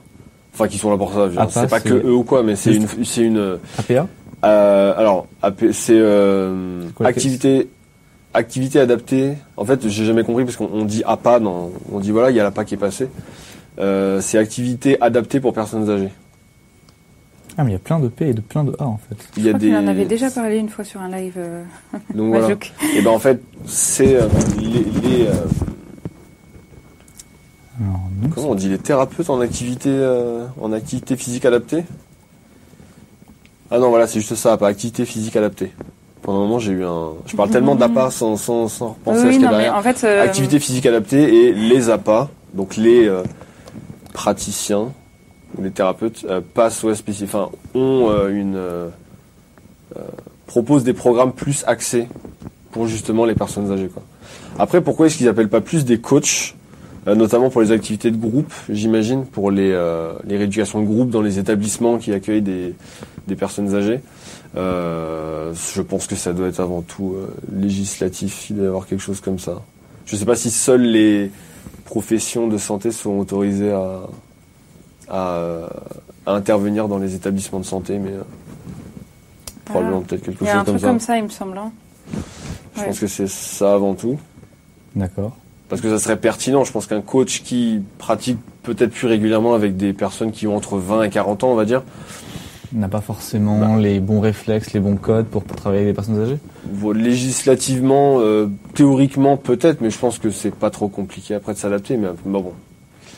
Enfin, qui sont là pour ça. C'est pas c'est- que eux ou quoi, mais c'est une, c'est une. APA euh, alors, AP c'est euh, activité, activité adaptée. En fait, j'ai jamais compris parce qu'on on dit APA, dans, on dit voilà, il y a l'APA qui est passé. Euh, c'est activité adaptée pour personnes âgées. Ah, mais il y a plein de P et de plein de A en fait. Il je y a crois des. qu'il en avait déjà parlé une fois sur un live. Euh, Donc voilà. Et ben en fait, c'est euh, les, les, euh, Alors, non, Comment on dit les thérapeutes en activité, euh, en activité physique adaptée? Ah non, voilà, c'est juste ça, pas activité physique adaptée. Pendant un moment, j'ai eu un. Je parle tellement d'APA sans, sans, sans repenser à oui, ce qu'il y a non, mais derrière. en fait, euh, Activité physique adaptée et les APA, donc les euh, praticiens ou les thérapeutes euh, passent ouais, spécifiques, enfin ont euh, une euh, proposent des programmes plus axés pour justement les personnes âgées. Quoi. Après, pourquoi est-ce qu'ils appellent pas plus des coachs, notamment pour les activités de groupe, j'imagine, pour les les rééducations de groupe dans les établissements qui accueillent des des personnes âgées? Je pense que ça doit être avant tout législatif, il doit y avoir quelque chose comme ça. Je ne sais pas si seules les professions de santé sont autorisées à, à, à intervenir dans les établissements de santé, mais euh, probablement peut-être quelque Il y a chose un comme truc ça. comme ça, il me semble. hein. Je Ouais. pense que c'est ça avant tout. D'accord. Parce que ça serait pertinent. Je pense qu'un coach qui pratique peut-être plus régulièrement avec des personnes qui ont entre 20 et 40 ans, on va dire, n'a pas forcément les bons réflexes, les bons codes pour, pour travailler avec des personnes âgées? Bon, législativement, euh, théoriquement peut-être, mais je pense que c'est pas trop compliqué après de s'adapter. Mais bon, bon.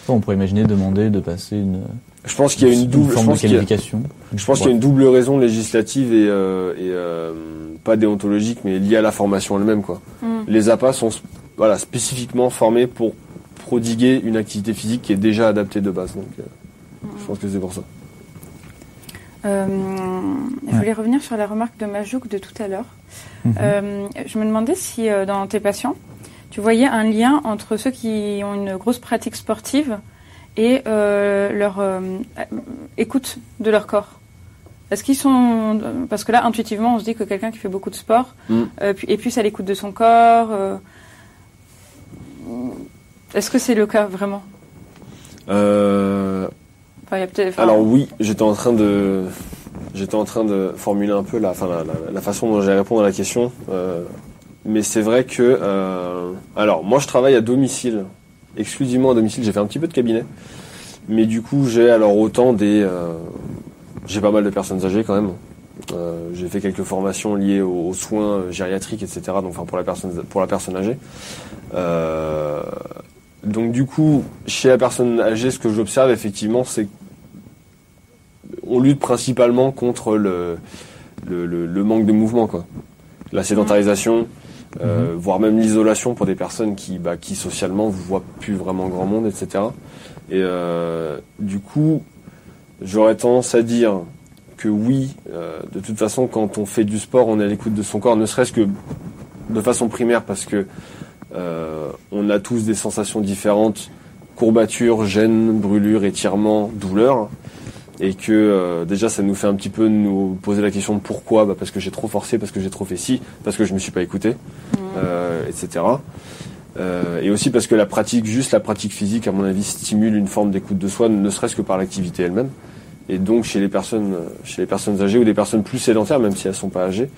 On pourrait imaginer demander de passer une, je pense qu'il y a une double. Je forme de pense a, qualification. je pense qu'il y a une double raison législative et, euh, et euh, pas déontologique, mais liée à la formation elle-même, quoi. Mm. Les APA sont voilà spécifiquement formés pour prodiguer une activité physique qui est déjà adaptée de base. Donc, euh, je pense que c'est pour ça. Euh, je voulais revenir sur la remarque de Majouk de tout à l'heure. Mhm. Euh, je me demandais si euh, dans tes patients, tu voyais un lien entre ceux qui ont une grosse pratique sportive et euh, leur euh, écoute de leur corps. Est-ce qu'ils sont parce que là intuitivement on se dit que quelqu'un qui fait beaucoup de sport Mm. euh, et plus à l'écoute de son corps. euh, Est-ce que c'est le cas vraiment? Euh, Alors oui, j'étais en train de, formuler un peu la, façon dont j'allais répondre à la question. euh, mais c'est vrai que, euh, alors moi je travaille à domicile, exclusivement à domicile. J'ai fait un petit peu de cabinet, mais du coup j'ai alors autant des, euh, j'ai pas mal de personnes âgées quand même. J'ai fait quelques formations liées aux, soins gériatriques, etc. Donc enfin pour la personne, pour la personne âgée. Donc du coup, chez la personne âgée, ce que j'observe effectivement, c'est on lutte principalement contre le, le, le- le manque de mouvement, quoi. La sédentarisation, euh, voire même l'isolation pour des personnes qui, bah, qui socialement voient plus vraiment grand monde, etc. Et euh, du coup, j'aurais tendance à dire que oui, euh, de toute façon, quand on fait du sport, on est à l'écoute de son corps, ne serait-ce que de façon primaire, parce que on a tous des sensations différentes, courbatures, gêne, brûlures, étirements, douleurs, et que euh, déjà ça nous fait un petit peu nous poser la question de pourquoi, bah, parce que j'ai trop forcé, parce que j'ai trop fait ci, parce que je me suis pas écouté, euh, etc. Euh, et aussi parce que la pratique, juste la pratique physique, à mon avis, stimule une forme d'écoute de soi, ne serait-ce que par l'activité elle-même. Et donc chez les personnes, chez les personnes âgées ou des personnes plus sédentaires, même si elles sont pas âgées,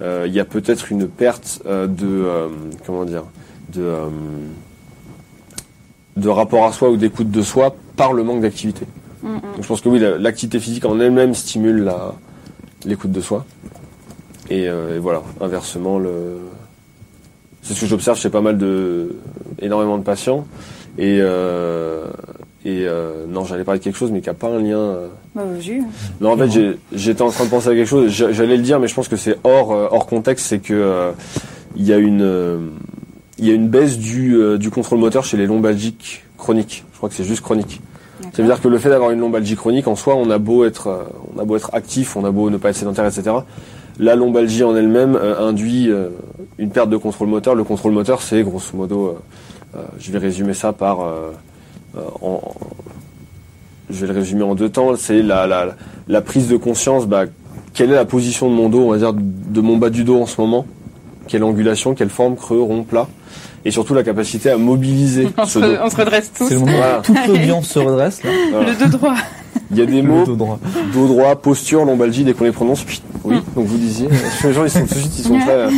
il y a peut-être une perte de, comment dire, de, de rapport à soi ou d'écoute de soi par le manque d'activité. Mm, mm. Donc je pense que oui, la- l'activité physique en elle-même stimule la- l'écoute de soi. Et, euh, et voilà, inversement, le... c'est ce que j'observe chez pas mal de, énormément de patients. Et, euh, et euh, non, j'allais parler de quelque chose, mais qui n'a pas un lien. Bah, non, en fait, j'étais en train de penser à quelque chose. J'a- J'allais le dire, mais je pense que c'est hors hors contexte. C'est que il y a une il y a une baisse du du contrôle moteur chez les lombalgiques chroniques. Je crois que c'est juste chronique. Ça veut dire que le fait d'avoir une lombalgie chronique, en soi, on a beau être euh, on a beau être actif, on a beau ne pas être sédentaire, etc. La lombalgie en elle-même euh, induit euh, une perte de contrôle moteur. Le contrôle moteur, c'est grosso modo, je vais résumer ça par en, je vais le résumer en deux temps, c'est la prise de conscience, bah, quelle est la position de mon dos, on va dire, de mon bas du dos en ce moment, quelle angulation, quelle forme, creux, rond, plat, et surtout la capacité à mobiliser On ce se, dos. on se redresse tous. C'est le moment Voilà. toute l'audience se redresse là. Voilà. Le dos droit. Il y a des Le mots, dos droit. dos droit, posture, lombalgie, dès qu'on les prononce, puis, oui, donc vous disiez, les gens ils sont tout de suite, ils sont très, euh,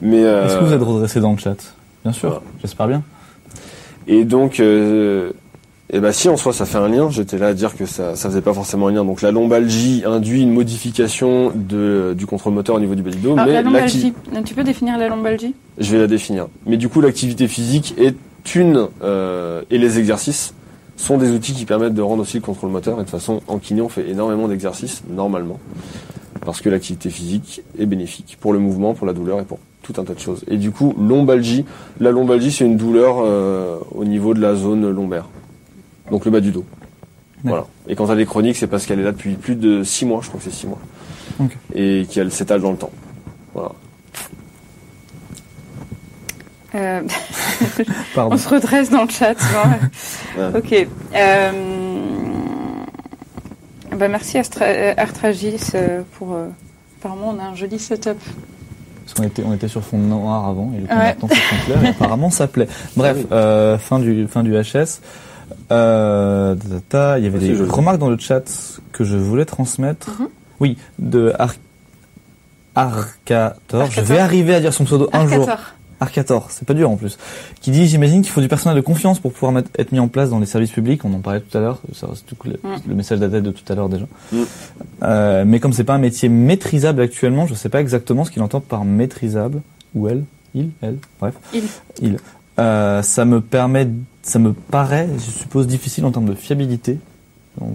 mais euh, Est-ce que vous êtes redressé dans le chat? Bien sûr, Voilà. j'espère bien. Et donc, euh, et ben si en soi ça fait un lien, j'étais là à dire que ça, ça faisait pas forcément un lien. Donc la lombalgie induit une modification de, du contrôle moteur au niveau du bas du dos, Alors, mais la lombalgie. Tu peux définir la lombalgie? Je vais la définir. Mais du coup l'activité physique est thune euh, et les exercices sont des outils qui permettent de rendre aussi le contrôle moteur. Et de toute façon, en kiné, on fait énormément d'exercices, normalement. Parce que l'activité physique est bénéfique pour le mouvement, pour la douleur et pour tout un tas de choses. Et du coup, lombalgie. La lombalgie, c'est une douleur euh, au niveau de la zone lombaire. Donc le bas du dos. Voilà. Et quand elle est chronique, c'est parce qu'elle est là depuis plus de 6 mois, je crois que c'est 6 mois. Et qu'elle s'étale dans le temps. Voilà. Euh, Pardon. on se redresse dans le chat. bon. Ouais. ok. Euh, bah merci Astra, euh, Artragis euh, pour. apparemment, on a un joli setup. Parce qu'on était, on était sur fond noir avant, et coup, Ouais. maintenant c'est fond clair, et apparemment ça plaît. Bref, Oui. euh, fin du, fin du HS. Euh, ta, ta, ta, il y avait C'est des joli. remarques dans le chat que je voulais transmettre. Mhm. Oui, de Ar Arcator. Je vais arriver à dire son pseudo un jour. Arcator. Arcator, c'est pas dur en plus. Qui dit, j'imagine qu'il faut du personnel de confiance pour pouvoir mettre- être mis en place dans les services publics. On en parlait tout à l'heure. Ça, C'est tout le, Mm. le message d'Adèle de tout à l'heure déjà. Mm. Euh, mais comme c'est pas un métier maîtrisable actuellement, je sais pas exactement ce qu'il entend par maîtrisable. Ou elle, il, elle, bref. Il. Il. Euh, ça me permet, ça me paraît, je suppose, difficile en termes de fiabilité. On,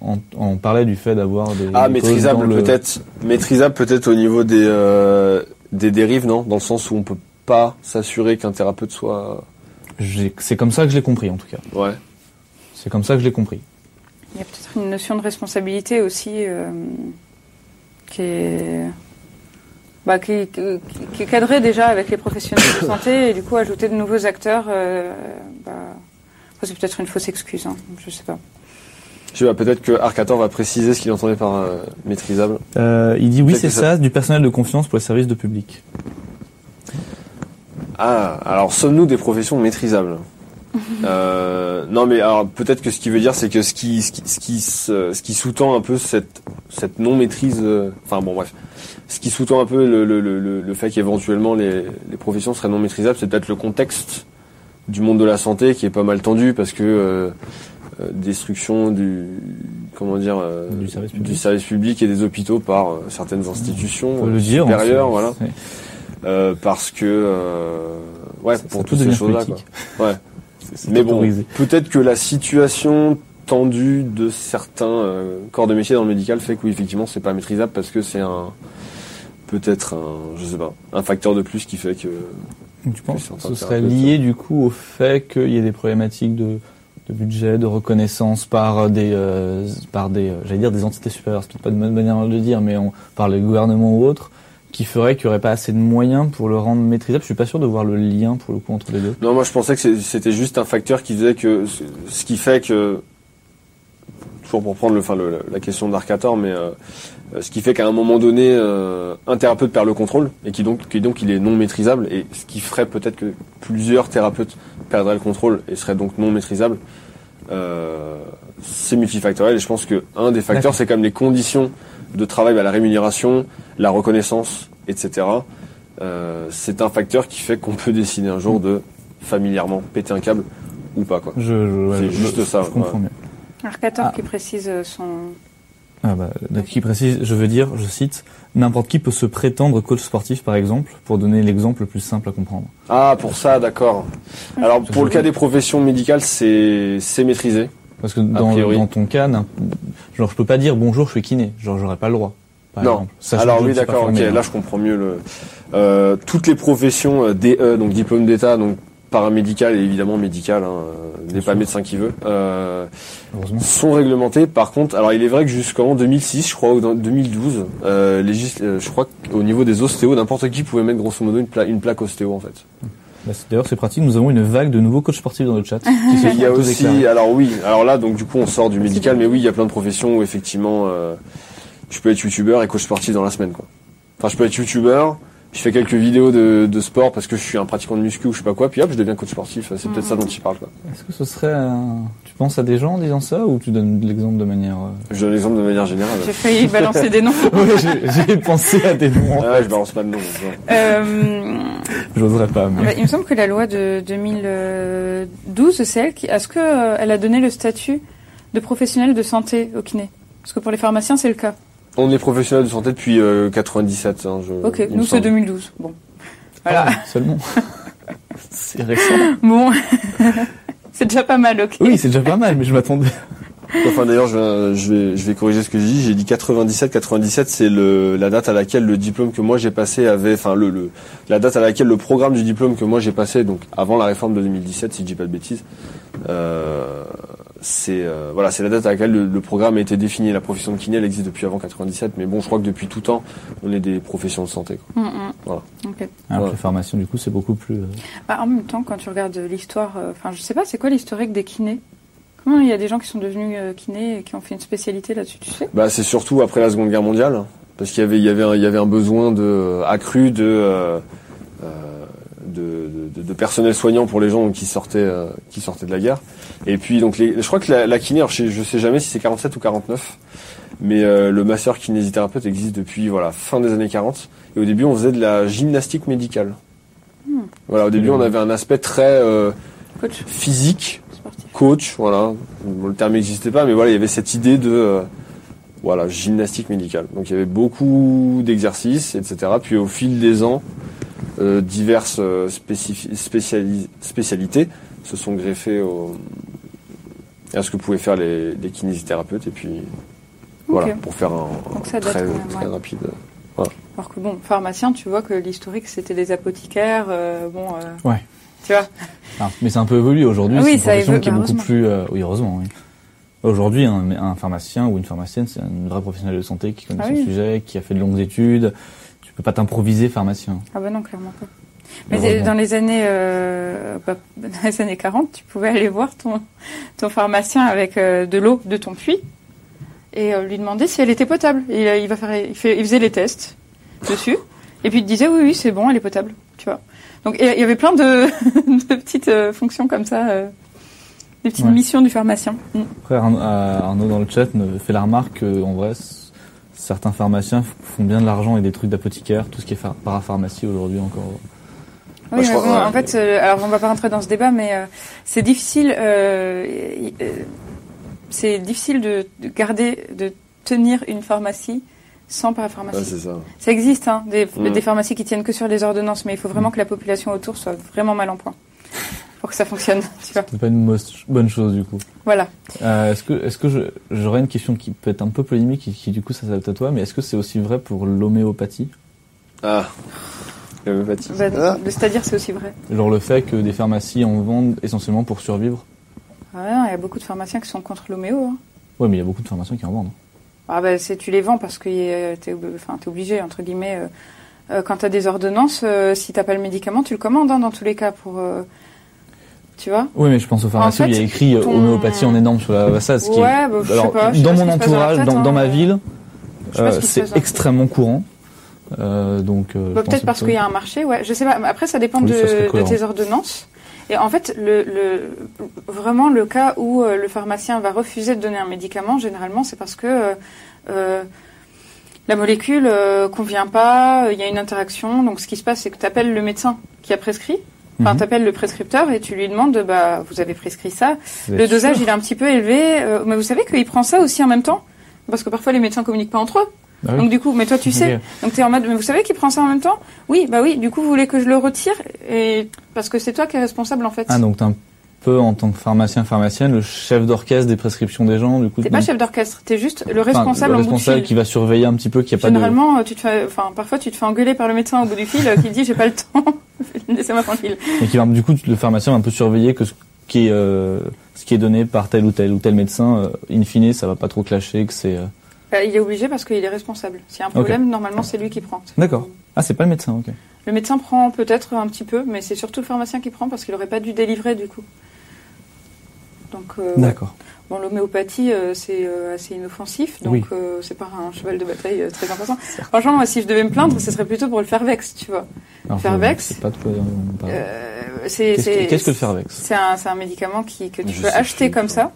on- on parlait du fait d'avoir des. Ah, maîtrisable le- peut-être. Maîtrisable peut-être au niveau des, euh, des dérives, non? Dans le sens où on peut pas s'assurer qu'un thérapeute soit... C'est comme ça que je l'ai compris en tout cas. Ouais. C'est comme ça que je l'ai compris. Il y a peut-être une notion de responsabilité aussi euh, qui est. Bah, qui, qui- déjà avec les professionnels de santé et du coup ajouter de nouveaux acteurs, euh, bah, c'est peut-être une fausse excuse, hein, je sais pas. Je sais pas, peut-être que Arcator va préciser ce qu'il entendait par euh, maîtrisable. Euh, il dit oui, c'est ça, du personnel de confiance pour les services de public. Ah, alors sommes-nous des professions maîtrisables? Euh, Non, mais alors peut-être que ce qu'il veut dire, c'est que ce qui, ce qui, ce qui, se- ce qui sous-tend un peu cette, cette non-maîtrise, euh, enfin bon, bref, ce qui sous-tend un peu le, le, le, le- fait qu'éventuellement les, les professions seraient non maîtrisables, c'est peut-être le contexte du monde de la santé qui est pas mal tendu parce que euh, euh, destruction du, comment dire, euh, Du service public. du service public et des hôpitaux par euh, certaines institutions le dire. supérieures, voilà. Euh, parce que euh, ouais Ça- pour ça toutes ces devenir choses là politique. quoi. Ouais. Mais bon, peut-être que la situation tendue de certains corps de métier dans le médical fait que oui effectivement c'est pas maîtrisable parce que c'est un peut-être un je sais pas un facteur de plus qui fait que tu penses que ce serait lié du coup au fait qu'il y ait des problématiques de, de budget, de reconnaissance par des, euh, par des, euh, j'allais dire des entités supérieures, c'est peut-être pas de bonne manière de le dire, mais on, par les gouvernements ou autres, qui ferait qu'il n'y aurait pas assez de moyens pour le rendre maîtrisable. Je suis pas sûr de voir le lien pour le coup entre les deux. non moi je pensais que c'était juste un facteur qui faisait que ce- qui fait que toujours pour prendre le, enfin, le- la question d'Arcator mais euh, euh, ce qui fait qu'à un moment donné euh, un thérapeute perd le contrôle et qui donc qui donc il est non maîtrisable et ce qui ferait peut-être que plusieurs thérapeutes perdraient le contrôle et seraient donc non maîtrisables euh, c'est multifactoriel et je pense que un des facteurs c'est quand même les conditions de travail bah, la rémunération la reconnaissance etc Euh, c'est un facteur qui fait qu'on peut décider un jour de familièrement péter un câble ou pas quoi Je, je- ouais, C'est je- juste je- ça, Je comprends ouais. mieux. Arcator Ah. qui précise euh, son. Ah bah, qui précise, je veux dire, je cite, n'importe qui peut se prétendre coach sportif par exemple, pour donner l'exemple le plus simple à comprendre. Ah, pour ça, d'accord. Alors, pour le cas des professions médicales, c'est c'est maîtrisé. Parce que dans, ton cas, genre je peux pas dire bonjour, je suis kiné, genre j'aurais pas le droit. Par Non. Sachant Alors oui, d'accord. Ok, hein. là, je comprends mieux le. Euh, toutes les professions euh, DE, donc diplôme d'état, donc paramédical et évidemment médical, hein, euh, n'est pas médecin qui veut, euh, sont réglementés. Par contre, alors il est vrai que jusqu'en 2006, je crois, ou dans 2012, euh, légis- euh, je crois qu'au niveau des ostéos, n'importe qui pouvait mettre grosso modo une, pla- une plaque ostéo en fait. Bah, D'ailleurs, c'est pratique. Nous avons une vague de nouveaux coachs sportifs dans le chat. Il y a aussi, alors oui, alors là, donc du coup, on sort du médical, mais oui, il y a plein de professions où effectivement, euh, je peux être youtubeur et coach sportif dans la semaine, quoi. Enfin, je peux être youtubeur, je fais quelques vidéos de, de sport parce que je suis un pratiquant de muscu ou je sais pas quoi, puis hop, je deviens coach sportif. C'est peut-être ça dont il parle, quoi. Est-ce que ce serait, un- tu penses à des gens en disant ça ou tu donnes l'exemple de manière euh, Je donne l'exemple de manière générale. J'ai failli balancer des noms. Ouais, j'ai- pensé à des noms. Ah ouais, je balance pas de nom. donc, ouais. Euh, J'oserais pas. Mais... bah, il me semble que la loi de 2012, c'est elle qui. Est-ce qu'elle a donné le statut de professionnel de santé au kiné? Parce que pour les pharmaciens, c'est le cas. On est professionnel de santé depuis euh, 97. Hein, je, Ok, nous c'est semble. 2012. Bon. Voilà. Ah, seulement. C'est récent. Bon, c'est déjà pas mal, ok. Oui, c'est déjà pas mal, mais je m'attendais. Enfin d'ailleurs, je, vais- je vais, je vais corriger ce que j'ai dit. J'ai dit 97. 97, c'est le, la date à laquelle le diplôme que moi j'ai passé avait, enfin le, le, la date à laquelle le programme du diplôme que moi j'ai passé, donc avant la réforme de 2017, si je dis pas de bêtises, euh, c'est euh, voilà, c'est la date à laquelle le, le programme a été défini. La profession de kiné, elle existe depuis avant 97, mais bon, je crois que depuis tout temps, on est des professions de santé. Quoi. Mm, mm. Voilà. Ok. Alors que formations, du coup, c'est beaucoup plus. euh, Bah, en même temps, quand tu regardes l'histoire, euh, enfin, je sais pas, c'est quoi l'historique des kinés? Comment il y a des gens qui sont devenus euh, kinés et qui ont fait une spécialité là-dessus, tu sais? Bah, c'est surtout après la Seconde Guerre mondiale, parce qu'il y avait, il y avait, un, il y avait un besoin de accru de, euh, euh, de, de, de personnel soignant pour les gens qui sortaient, euh, qui sortaient de la guerre. Et puis donc, les, je crois que la, la kiné, alors, je, je sais jamais si c'est 47 ou 49, mais euh, le master kinésithérapeute existe depuis voilà fin des années 40. Et au début, on faisait de la gymnastique médicale. Voilà, au début, on avait un aspect très euh, Coach physique sportif. coach, voilà. Bon, le terme n'existait pas, mais voilà, il y avait cette idée de voilà gymnastique médicale. Donc il y avait beaucoup d'exercices, etc. Puis au fil des ans, euh, diverses euh, spécialités se sont greffées au, à ce que pouvaient faire les, les kinésithérapeutes. Et puis voilà, pour faire un, très, quand même, très ouais. rapide. Alors que bon, pharmacien, tu vois que l'historique c'était des apothicaires, euh, bon. euh, Ouais. Tu vois Ah, mais c'est un peu évolué aujourd'hui. Oui, c'est une ça profession évolue, qui est beaucoup heureusement. plus. euh, oui, heureusement. Oui. Aujourd'hui, un, un pharmacien ou une pharmacienne, c'est un vrai professionnel de santé qui connaît Ah son oui. sujet, qui a fait de longues études. Peux pas t'improviser pharmacien. Ah bah non, clairement pas. Mais dans les années, euh, bah, dans les années 40, tu pouvais aller voir ton, ton pharmacien avec euh, de l'eau de ton puits et euh, lui demander si elle était potable. Et il, va faire, il, fait, il faisait les tests dessus et puis il te disait oui, oui, c'est bon, elle est potable. Tu vois. Donc il y avait plein de, de petites fonctions comme ça, des petites Ouais. missions du pharmacien. Mm. Après, Arnaud, dans le chat me fait la remarque qu'en vrai, certains pharmaciens font bien de l'argent et des trucs d'apothicaire, tout ce qui est phar- parapharmacie aujourd'hui encore. Oui, Bah, bon, en fait, euh, alors on va pas rentrer dans ce débat, mais euh, c'est difficile. euh, y- euh, c'est difficile de, de garder, de tenir une pharmacie sans parapharmacie. Ça. ça existe, hein, des, Mm. des pharmacies qui tiennent que sur les ordonnances, mais il faut vraiment que la population autour soit vraiment mal en point pour que ça fonctionne. Tu vois. C'est pas une bonne chose du coup. Voilà. Euh, est-ce que, est-ce que j'aurais une question qui peut être un peu polémique et qui du coup ça s'adapte à toi, mais est-ce que c'est aussi vrai pour l'homéopathie? Ah, l'homéopathie. Bah, Ah. C'est-à-dire, c'est aussi vrai. Genre le fait que des pharmacies en vendent essentiellement pour survivre Ah non, il y a beaucoup de pharmaciens qui sont contre l'homéo. Hein. Ouais, mais il y a beaucoup de pharmaciens qui en vendent. Ah bah, c'est tu les vends parce que t'es enfin, t'es obligé, entre guillemets. euh, euh, quand t'as des ordonnances, euh, si t'as pas le médicament, tu le commandes hein, dans tous les cas pour. euh, tu vois Oui, mais je pense aux pharmacies En où il y a fait, écrit euh, ton- homéopathie en énorme sur la façade. Ce qui est- Ouais, bah, je sais Alors, pas, je sais dans mon dans entourage, tête, dans, hein. dans ma ville, euh, c'est extrêmement courant. Euh, donc, Bah, Peut-être parce qu'il y a un marché, ouais. Je sais pas. Après, ça dépend Oui, de, tes ordonnances. Et en fait, le, le, vraiment, le cas où le pharmacien va refuser de donner un médicament, généralement, c'est parce que euh, la molécule convient pas, il y a une interaction. Donc, ce qui se passe, c'est que tu appelles le médecin qui a prescrit. Enfin, tu appelles le prescripteur et tu lui demandes, bah, vous avez prescrit ça. Le dosage, sûr il est un petit peu élevé. euh, mais vous savez qu'il prend ça aussi en même temps Parce que parfois, les médecins communiquent pas entre eux. Ah oui. Donc, du coup, mais toi, tu sais. Donc tu es en mode, mais vous savez qu'il prend ça en même temps? Oui, bah oui, du coup, vous voulez que je le retire? Et Parce que c'est toi qui es responsable en fait. Ah, donc un peu en tant que pharmacien, pharmacienne, le chef d'orchestre des prescriptions des gens, du coup. T'es pas chef d'orchestre, t'es juste le Enfin, responsable le en bout de responsable fil. qui va surveiller un petit peu qu'il n'y a pas de. Généralement, tu te fais, enfin, parfois tu te fais engueuler par le médecin au bout du fil euh, qui dit j'ai pas le temps, laissez-moi tranquille. Et qui va, du coup, le pharmacien va un peu surveiller que ce qui est, euh, ce qui est donné par tel ou tel ou tel médecin, euh, in fine, ça va pas trop clasher, que c'est. euh, Euh, il est obligé parce qu'il est responsable. S'il y a un problème, normalement c'est lui qui prend. D'accord. Ah, c'est pas le médecin, ok. Le médecin prend peut-être un petit peu, mais c'est surtout le pharmacien qui prend parce qu'il aurait pas dû délivrer du coup. Donc, euh. D'accord. Bon, l'homéopathie, euh, c'est euh, assez inoffensif, donc Oui. c'est pas un cheval de bataille très important. Franchement, moi, si je devais me plaindre, ce serait plutôt pour le Fervex, tu vois. Alors, Fervex. je sais pas de quoi Qu'est-ce que- qu'est-ce que le Fervex C'est un, c'est un médicament qui, que tu Je peux acheter comme ça.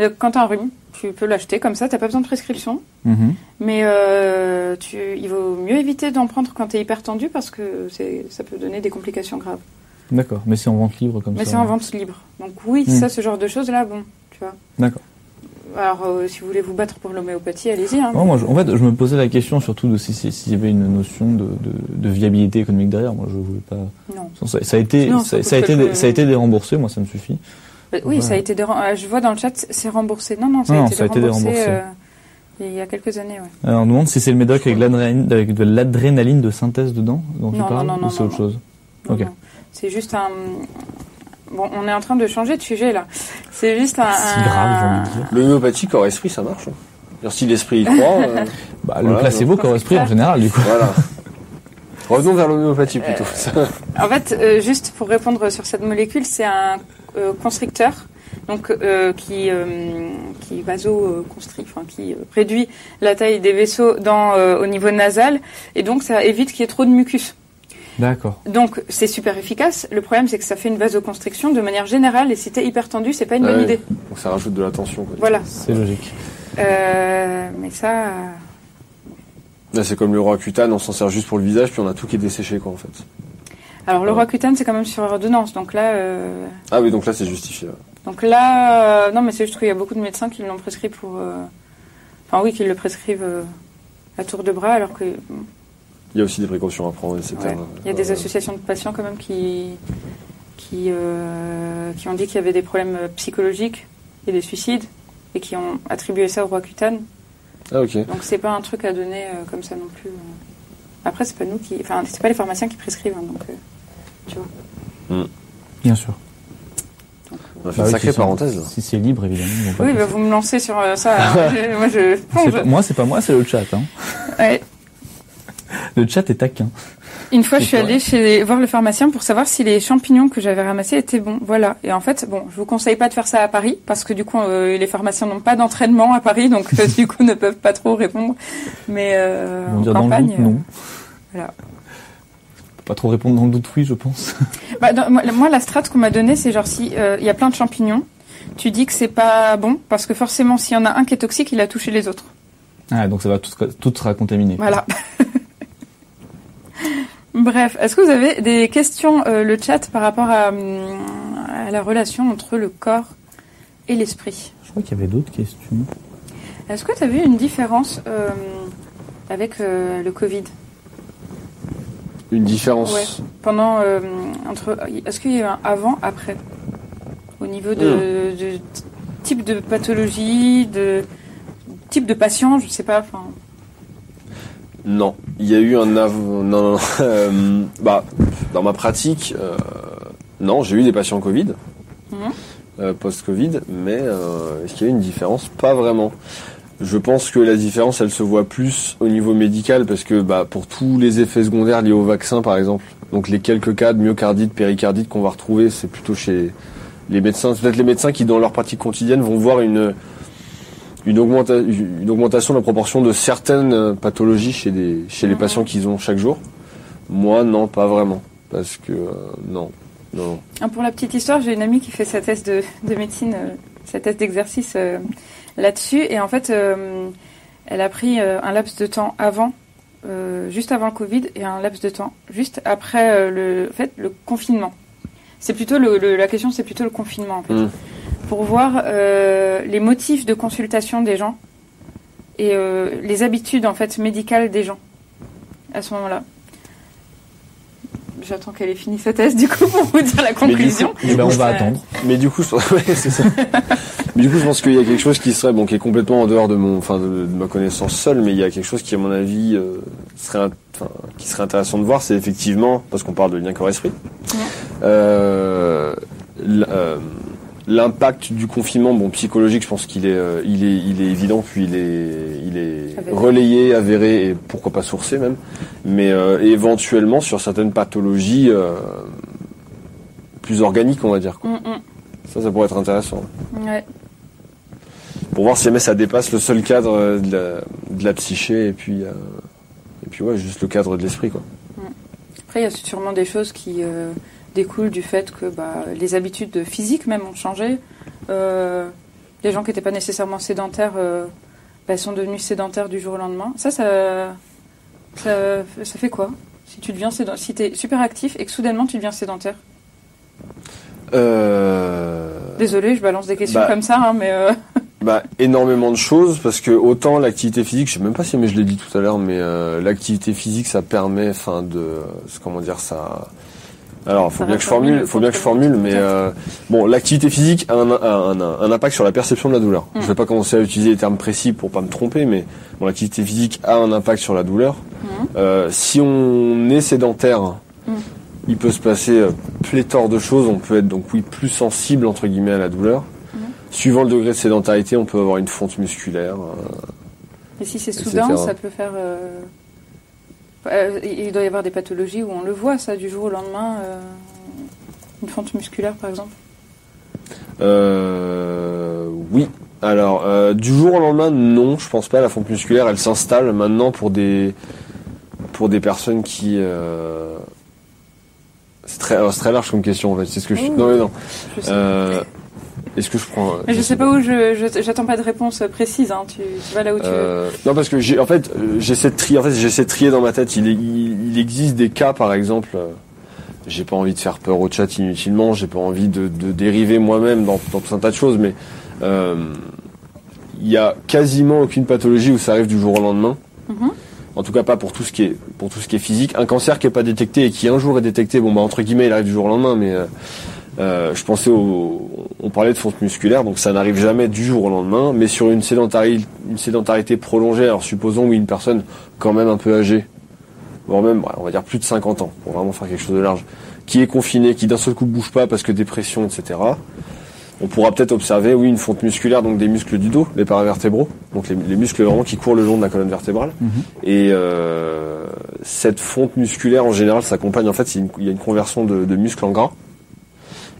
Euh, Quand t'as un rhume, tu peux l'acheter comme ça, t'as pas besoin de prescription. Mhm. Mais euh, tu, il vaut mieux éviter d'en prendre quand t'es hyper tendu parce que ça peut donner des complications graves. D'accord. Mais c'est en vente libre comme Mais ça. c'est en vente libre. Donc oui, Mm. ça, ce genre de choses-là, bon, tu vois. D'accord. Alors, euh, si vous voulez vous battre pour l'homéopathie, allez-y. Hein. Non, moi, je- en fait, je me posais la question surtout de si si- s'il y avait une notion de, de, de viabilité économique derrière. Moi, je voulais pas. Non. Ça, ça a été, Non, ça, ça ça a coûte été, quelque- ça a été déremboursé. Moi, ça me suffit. Bah, oui, Voilà. ça a été dérem- euh, Je vois dans le chat, c'est remboursé. Non, non, ça, Non, a, été ça a été déremboursé, déremboursé. euh, il y a quelques années, ouais. Alors, on demande si c'est le médoc avec, de l'adrénaline de synthèse dedans dont tu Non, parles non, non, ou c'est autre chose. Non, Ok. non. C'est juste un. Bon, on est en train de changer de sujet là. C'est juste un. Si grave, j'ai envie de dire. L'homéopathie corps esprit, ça marche. hein. Si l'esprit y croit, euh, Bah, Voilà, le placebo donc- correspond en général, du coup. voilà. Revenons vers l'homéopathie plutôt. En fait, euh, juste pour répondre sur cette molécule, c'est un euh, constricteur, donc euh, qui euh, qui vasoconstrit, enfin qui euh, réduit la taille des vaisseaux dans euh, au niveau nasal, et donc ça évite qu'il y ait trop de mucus. D'accord. Donc c'est super efficace. Le problème, c'est que ça fait une vasoconstriction de manière générale, et si t'es hyper tendu, c'est pas une Ah bonne idée. Donc ça rajoute de la tension. quoi. Voilà. C'est logique. Euh, mais ça. C'est comme le Roaccutane, on s'en sert juste pour le visage, puis on a tout qui est desséché, quoi, en fait. Alors le Ouais. Roaccutane, c'est quand même sur ordonnance, donc là. euh, Ah oui, donc là, c'est justifié. ouais. Donc là, euh, non, mais c'est juste qu'il y a beaucoup de médecins qui l'ont prescrit pour. euh, Enfin, oui, qui le prescrivent à tour de bras, alors que. Il y a aussi des précautions à prendre, etc. ouais. Il y a des associations de patients quand même qui. qui, qui ont dit qu'il y avait des problèmes psychologiques et des suicides, et qui ont attribué ça au Roaccutane. Ah. Donc c'est pas un truc à donner euh, comme ça non plus. euh. Après, c'est pas nous qui. Enfin, c'est pas les pharmaciens qui prescrivent, hein, donc. euh, tu vois. Bien sûr. On a fait Bah une oui, sacrée parenthèse. là. Si c'est libre, évidemment. Oui, bah, vous me lancez sur euh, ça. Je- moi, je C'est plonge. pas- moi, c'est pas moi, c'est le chat. Hein. Ouais. Le chat est taquin. Une fois, je suis allée chez voir le pharmacien pour savoir si les champignons que j'avais ramassés étaient bons. Voilà. Et en fait, bon, je vous conseille pas de faire ça à Paris parce que du coup, euh, les pharmaciens n'ont pas d'entraînement à Paris, donc euh, du coup, ne peuvent pas trop répondre. Mais euh, en campagne, doute, non. voilà. Pas trop répondre dans le doute, oui, je pense. Bah, dans- moi, la strat qu'on m'a donnée, c'est genre si euh, il y a plein de champignons, tu dis que c'est pas bon parce que forcément, s'il y en a un qui est toxique, il a touché les autres. Ah, donc ça va tout, tout sera contaminé. Voilà. Bref, est-ce que vous avez des questions, euh, le chat, par rapport à, hum, à la relation entre le corps et l'esprit? Je crois qu'il y avait d'autres questions. Est-ce que tu as vu une différence euh, avec euh, le Covid? Une différence. Ouais. pendant euh, entre Est-ce qu'il y a eu un avant, après? Au niveau de, de type de pathologie, de type de patient, je sais pas. Non, il y a eu un av... non, non, non. Euh, bah, dans ma pratique, euh, non, j'ai eu des patients Covid, Mhm. euh, post-Covid, mais euh, est-ce qu'il y a eu une différence? Pas vraiment. Je pense que la différence, elle se voit plus au niveau médical, parce que bah, pour tous les effets secondaires liés au vaccin, par exemple, donc les quelques cas de myocardite, péricardite qu'on va retrouver, c'est plutôt chez les médecins, c'est peut-être les médecins qui, dans leur pratique quotidienne, vont voir une une, augmenta- une augmentation de la proportion de certaines euh, pathologies chez, des, chez les Mhm. patients qu'ils ont chaque jour. Moi, non, pas vraiment. Parce que, euh, non. non. Ah, Pour la petite histoire, j'ai une amie qui fait sa thèse de, de médecine, euh, sa thèse d'exercice euh, là-dessus. Et en fait, elle a pris un laps de temps avant, juste avant le Covid, et un laps de temps juste après le, en fait, le confinement. C'est plutôt le, le- la question, c'est plutôt le confinement en fait, Mm. Pour voir euh, les motifs de consultation des gens et euh, les habitudes en fait médicales des gens à ce moment-là. J'attends qu'elle ait fini sa thèse du coup pour vous dire la Mais du conclusion. coup- Eh ben, on va Euh, attendre. Mais du coup, ouais, ça. mais du coup, je pense qu'il y a quelque chose qui serait, bon, qui est complètement en dehors de mon, enfin, de, de ma connaissance seule, mais il y a quelque chose qui, à mon avis, euh, serait, qui serait intéressant de voir, c'est effectivement, parce qu'on parle de lien corps-esprit, l- euh, l'impact du confinement, bon, psychologique, je pense qu'il est, euh, il est, il est évident, puis il est, il est Avéré. relayé, avéré, et pourquoi pas sourcé même, mais euh, éventuellement sur certaines pathologies euh, plus organiques, on va dire. Quoi. Mm, mm. Ça, ça pourrait être intéressant. Ouais. Pour voir si jamais ça dépasse le seul cadre de la, de la psyché et puis, et puis ouais, juste le cadre de l'esprit, quoi. Après, il y a sûrement des choses qui découlent du fait que bah, les habitudes physiques même ont changé. Euh, les gens qui n'étaient pas nécessairement sédentaires euh, bah, sont devenus sédentaires du jour au lendemain. Ça, ça, ça, ça fait quoi Si tu deviens si es super actif et que soudainement tu deviens sédentaire? Euh... Désolé, je balance des questions Bah. comme ça, hein, mais euh, Bah énormément de choses parce que autant l'activité physique, je sais même pas si mais je l'ai dit tout à l'heure, mais euh, l'activité physique ça permet, enfin de, comment dire ça. Alors, faut bien que je formule, le faut bien que je formule, mais euh, bon, l'activité physique a un, un- un- un impact sur la perception de la douleur. Mm. Je vais pas commencer à utiliser les termes précis pour pas me tromper, mais bon, l'activité physique a un impact sur la douleur. Mhm. Euh, si on est sédentaire, Mm. il peut se passer euh, pléthore de choses. On peut être donc oui plus sensible entre guillemets à la douleur. Mhm. Suivant le degré de sédentarité, on peut avoir une fonte musculaire. euh, Et si c'est Etc. soudain, ça peut faire. Euh, il doit y avoir des pathologies où on le voit, ça, du jour au lendemain. euh, Une fente musculaire, par exemple. Euh, oui. Alors, euh, du jour au lendemain, non, je pense pas. La fonte musculaire, elle s'installe maintenant pour des pour des personnes qui. C'est très, très large comme question en fait. C'est ce que je. Oh. Non, mais non. Je sais. Euh, Est-ce que je prends Mais je sais pas où je. J'attends pas de réponse précise, hein. tu, tu vas là où tu veux. Euh, non parce que j'ai en fait euh, j'essaie de trier en fait j'essaie de trier dans ma tête il, est- il, il existe des cas par exemple euh, j'ai pas envie de faire peur au chat inutilement j'ai pas envie de, de dériver moi-même dans, dans tout un tas de choses mais euh, il y a quasiment aucune pathologie où ça arrive du jour au lendemain Mhm. en tout cas pas pour tout ce qui est pour tout ce qui est physique un cancer qui est pas détecté et qui un jour est détecté bon bah entre guillemets il arrive du jour au lendemain mais euh, euh, je pensais au, on parlait de fonte musculaire, donc ça n'arrive jamais du jour au lendemain, mais sur une sédentarité, une sédentarité prolongée, alors supposons oui une personne quand même un peu âgée, voire même, ouais, on va dire plus de 50 ans, pour vraiment faire quelque chose de large, qui est confinée, qui d'un seul coup bouge pas parce que dépression, etc. On pourra peut-être observer, oui, une fonte musculaire, donc des muscles du dos, les paravertébraux, donc les, les muscles vraiment qui courent le long de la colonne vertébrale. Mhm. Et euh, cette fonte musculaire, en général, s'accompagne, en fait, il y a une conversion de, de muscles en gras.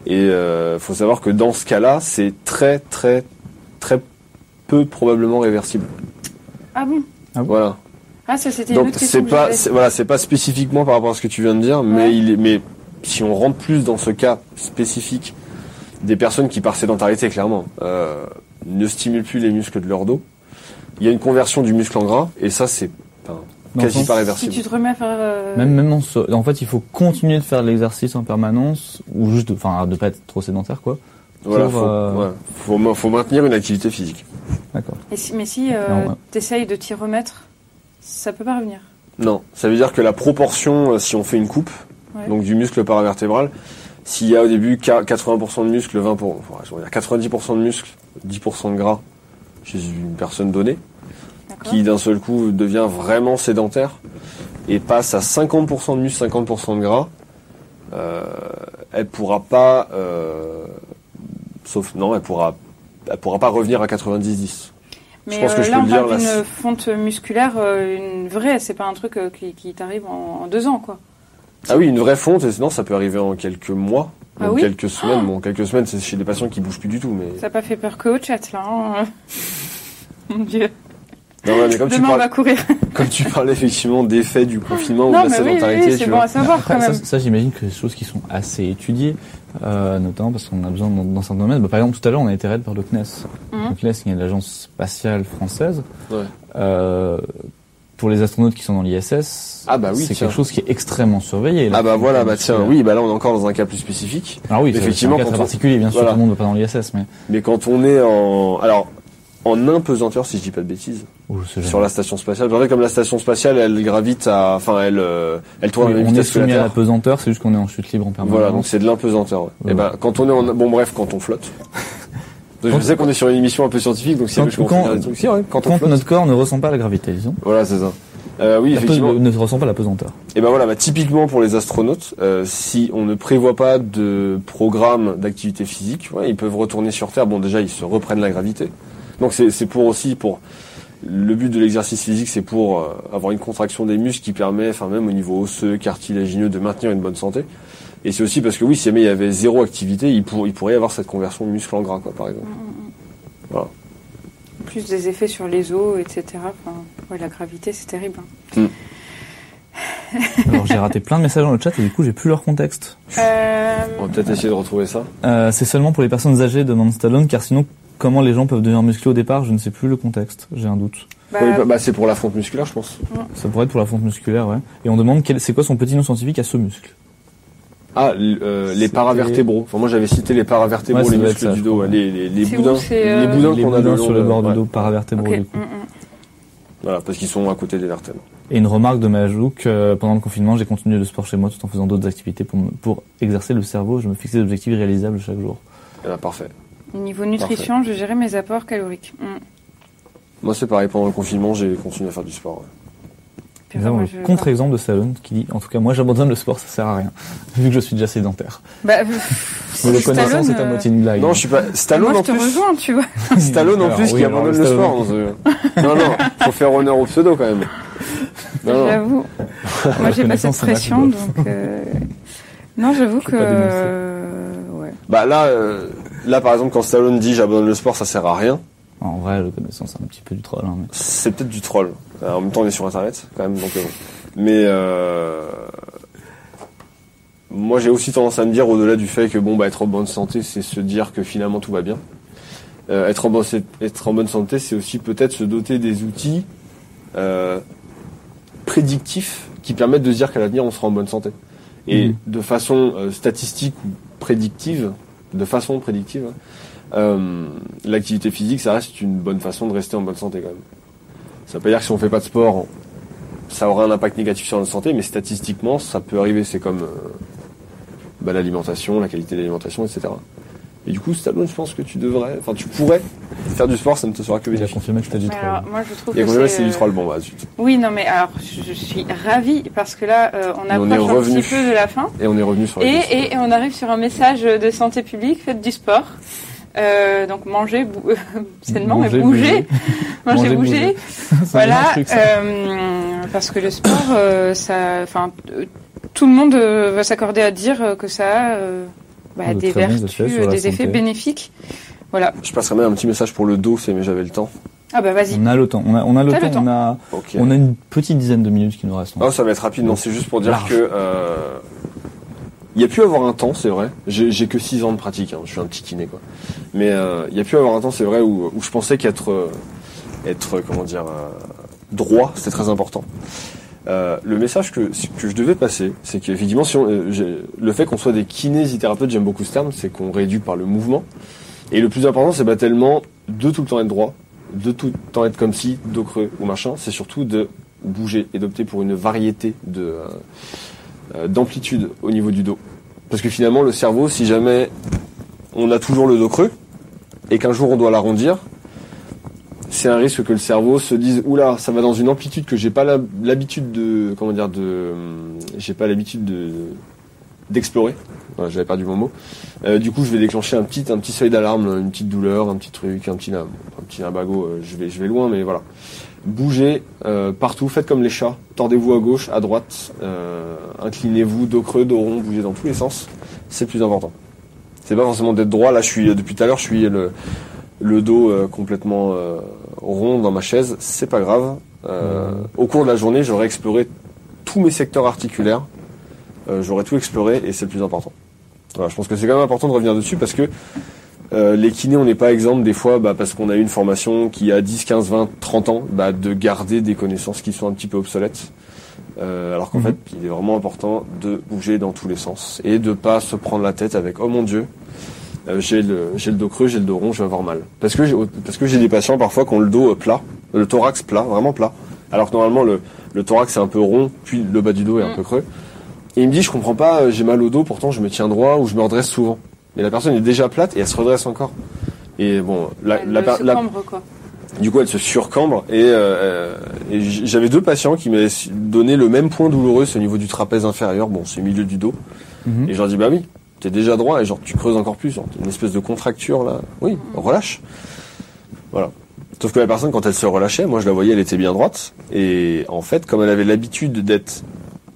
Et euh, faut savoir que dans ce cas-là, c'est très, très, très peu probablement réversible. Ah bon? Voilà. Ah, ça c'était une Donc c'est pas, j'avais. c'est- voilà, c'est pas spécifiquement par rapport à ce que tu viens de dire, mais il est, mais si on rentre plus dans ce cas spécifique des personnes qui par sédentarité clairement euh, ne stimulent plus les muscles de leur dos, il y a une conversion du muscle en gras et ça c'est quasi pas Si réversible. tu te remets à faire. euh, Même, même dans ce- en fait, il faut continuer de faire de l'exercice en permanence, ou juste, de- enfin, de pas être trop sédentaire, quoi. Voilà, pour, faut, euh, ouais, faut, ma- faut maintenir une activité physique. D'accord. si- mais si euh, Non, ouais. t'essayes de t'y remettre, ça peut pas revenir. Non, ça veut dire que la proportion, euh, si on fait une coupe, Ouais. donc du muscle paravertébral, s'il y a au début qua- 80% de muscle, 20 pour, enfin, je veux dire 90% de muscle, 10% de gras chez une personne donnée, qui d'un seul coup devient vraiment sédentaire et passe à 50% de muscle, 50% de gras, euh, elle pourra pas, euh, sauf non, elle pourra, elle pourra pas revenir à 90-10. Mais pense que euh, je là, peux on parle d'une fonte musculaire, euh, une vraie, c'est pas un truc qui, qui t'arrive en, en deux ans, quoi. Ah oui, une vraie fonte, et sinon ça peut arriver en quelques mois, Ah même oui quelques semaines. Bon, quelques semaines, c'est chez des patients qui bougent plus du tout, mais. Ça n'a pas fait peur que au chat, là. hein. Mon Dieu. Non, ouais, mais comme tu, Demain, on parles, va courir. comme tu parlais effectivement d'effets du confinement ou de la oui, oui, sédentarité, oui, c'est tu bon vois. à savoir Après, quand ça, même. ça, j'imagine que c'est des choses qui sont assez étudiées, euh, notamment parce qu'on a besoin dans, dans certains domaines. Bah, par exemple, tout à l'heure, on a été raid par le CNES. Mhm. Le CNES, y a l'agence spatiale française. Ouais. Euh, pour les astronautes qui sont dans l'ISS, Ah bah oui, c'est quelque chose qui est extrêmement surveillé. là. Ah bah voilà, bah tiens, oui, bah là on est encore dans un cas plus spécifique. Alors oui, effectivement, un cas quand très on- particulier. Bien sûr, voilà. tout le monde ne va pas dans l'ISS, mais Mais quand on est en, alors en impesanteur, si je dis pas de bêtises, Oh, sur la station spatiale. En fait, comme la station spatiale, elle gravite à, enfin, elle, euh, elle tourne Oui, à la même on est vitesse que la soumis à la pesanteur, c'est juste qu'on est en chute libre en permanence. Voilà, donc c'est de l'impesanteur. Ouais. Ouais. Et ben, quand on est en, bon bref, quand on flotte. Donc, je Quand- sais qu'on est sur une émission un peu scientifique, donc si Quand- quand- des trucs, si, ouais, quand on Quand notre corps ne ressent pas la gravité, disons. Voilà, c'est ça. Euh, oui, La effectivement. ne ressent pas la pesanteur. Et ben voilà, bah, typiquement pour les astronautes, euh, si on ne prévoit pas de programme d'activité physique, ouais, ils peuvent retourner sur Terre. Bon, déjà, ils se reprennent la gravité. Donc c'est pour aussi pour le but de l'exercice physique, c'est pour euh, avoir une contraction des muscles qui permet, enfin même au niveau osseux, cartilagineux, de maintenir une bonne santé. Et c'est aussi parce que oui, si jamais il y avait zéro activité, il, pour, il pourrait y avoir cette conversion de muscle en gras, quoi, par exemple. Plus des effets sur les os, etc. Enfin, ouais, la gravité, c'est terrible. hein. Alors j'ai raté plein de messages dans le chat et du coup j'ai plus leur contexte. Euh, On va peut-être essayer de retrouver ça. Euh, c'est seulement pour les personnes âgées demande Stallone car sinon comment les gens peuvent devenir musclés au départ je ne sais plus le contexte. J'ai un doute. bah, Oui, bah, bah, c'est pour la fonte musculaire, je pense. Ça pourrait être pour la fonte musculaire ouais. Et on demande quel, c'est quoi son petit nom scientifique à ce muscle? Ah, euh, les paravertébraux. Enfin, moi, j'avais cité les paravertébraux, Ouais, les muscles ça, du dos, ouais, les, les, les C'est boudins, euh, les boudins Les qu'on a boudins sur le bord du dos paravertébraux du coup. Mm, mm. Voilà, parce qu'ils sont à côté des vertèbres. Et une remarque de ma jouk, euh, pendant le confinement, j'ai continué le sport chez moi tout en faisant d'autres activités pour, me- pour exercer le cerveau. Je me fixais des objectifs réalisables chaque jour. Eh ben, parfait. Au niveau nutrition, je gérais mes apports caloriques. Mm. Moi, c'est pareil. Pendant le confinement, j'ai continué à faire du sport. ouais. Nous avons le je- contre-exemple de Salon qui dit, en tout cas, moi j'abandonne le sport, ça sert à rien. Vu que je suis déjà sédentaire. Bah, euh, Mais le Stallone, connaissant, c'est à euh, moitié une blague. Non, je suis pas. Stallone moi, en je te plus. rejoins, tu vois. Stallone en Alors, plus oui, qui abandonne le sport. donc, euh, Non, non, faut faire honneur au pseudo quand même. Non, non. J'avoue. Moi, j'ai pas cette pression, donc. euh, Non, j'avoue que. euh, Ouais. Bah là, euh, là par exemple, quand Stallone dit j'abandonne le sport, ça sert à rien. En vrai, le connaissant, c'est un petit peu du troll. Hein, mais... C'est peut-être du troll. Alors, en même temps, on est sur Internet quand même, donc euh. Mais euh, moi, j'ai aussi tendance à me dire, au-delà du fait que bon, bah, être en bonne santé, c'est se dire que finalement tout va bien. Euh, être, en bonne, être en bonne santé, c'est aussi peut-être se doter des outils euh, prédictifs qui permettent de se dire qu'à l'avenir, on sera en bonne santé. Et Mhm. de façon euh, statistique ou prédictive, de façon prédictive, euh, l'activité physique, ça reste une bonne façon de rester en bonne santé quand même. Ça veut pas dire que si on fait pas de sport, ça aura un impact négatif sur notre santé, mais statistiquement, ça peut arriver. C'est comme euh, bah, l'alimentation, la qualité de l'alimentation, etc. Et du coup, Stallone, je pense que tu devrais, enfin, tu pourrais faire du sport, ça ne te sera que Il a bénéfique. confirmé que c'était du troll. alors, moi, je trouve Et que du euh, troll. Bon, bah, zut. Oui, non, mais alors, je, je suis ravie parce que là, euh, on on est approche un revenu. petit peu de la fin. Et on est revenu sur la Et, et, et on arrive sur un message de santé publique, faites du sport. Euh, donc manger bou- sainement, Manger, mais bouger. manger, Manger, bouger. Voilà. un truc, euh, parce que le sport, euh, ça, enfin, euh, tout le monde euh, va s'accorder à dire euh, que ça a euh, bah, De des vertus, effets des effets bénéfiques. Voilà. Je passerai même un petit message pour le dos, mais j'avais le temps. Ah bah vas-y. On a le temps. On a, on a le temps. le temps. On a, Ok. on a une petite dizaine de minutes qui nous restent. Oh, ça va être rapide. Non, c'est juste pour dire Large. que euh, il y a pu avoir un temps, c'est vrai. J'ai que 6 ans de pratique. hein, Je suis un petit kiné, quoi. Mais euh, il y a pu avoir un temps, c'est vrai, où, où je pensais qu'être euh, être comment dire euh, droit, c'était très important. Euh, le message que, je devais passer, c'est qu'effectivement, euh, le fait qu'on soit des kinésithérapeutes, j'aime beaucoup ce terme, c'est qu'on réduit par le mouvement. Et le plus important, c'est pas tellement de tout le temps être droit, de tout le temps être comme si, dos creux ou machin, c'est surtout de bouger et d'opter pour une variété euh, d'amplitude au niveau du dos. Parce que finalement, le cerveau, si jamais on a toujours le dos creux et qu'un jour on doit l'arrondir, c'est un risque que le cerveau se dise oula, ça va dans une amplitude que j'ai pas l'habitude de comment dire de j'ai pas l'habitude de d'explorer. Voilà, j'avais perdu mon mot. Euh, du coup, je vais déclencher un petit un petit seuil d'alarme, une petite douleur, un petit truc, un petit un petit euh, je vais je vais loin mais voilà. Bougez euh, partout, faites comme les chats. Tordez-vous à gauche, à droite, euh, inclinez-vous, dos creux, dos rond, bougez dans tous les sens. C'est plus important. C'est pas forcément d'être droit. Là, je suis depuis tout à l'heure, je suis le, le dos euh, complètement euh, rond dans ma chaise. C'est pas grave. Euh, Au cours de la journée, j'aurai exploré tous mes secteurs articulaires. Euh, j'aurai tout exploré et c'est le plus important. Voilà, je pense que c'est quand même important de revenir dessus parce que euh, les kinés, on n'est pas exemple des fois, bah, parce qu'on a eu une formation qui a 10, 15, 20, 30 ans, bah, de garder des connaissances qui sont un petit peu obsolètes. Euh, alors qu'en Mhm. fait, il est vraiment important de bouger dans tous les sens et de pas se prendre la tête avec oh mon dieu, euh, j'ai le j'ai le dos creux, j'ai le dos rond, je vais avoir mal. Parce que j'ai parce que j'ai des patients parfois qui ont le dos euh, plat, le thorax plat, vraiment plat. Alors que normalement le le thorax est un peu rond, puis le bas du dos est un Mhm. peu creux. Et il me dit je comprends pas, euh, j'ai mal au dos, pourtant je me tiens droit ou je me redresse souvent. Mais la personne est déjà plate et elle se redresse encore. Et bon, la, Elle la, se per- la- quoi. du coup, elle se surcambre et, euh, et j'avais deux patients qui m'avaient donné le même point douloureux, c'est au niveau du trapèze inférieur. Bon, c'est au milieu du dos. Mhm. Et je leur dis bah oui, t'es déjà droit et genre tu creuses encore plus, genre, une espèce de contracture là. Oui, relâche. Voilà. Sauf que la personne, quand elle se relâchait, moi je la voyais, elle était bien droite. Et en fait, comme elle avait l'habitude d'être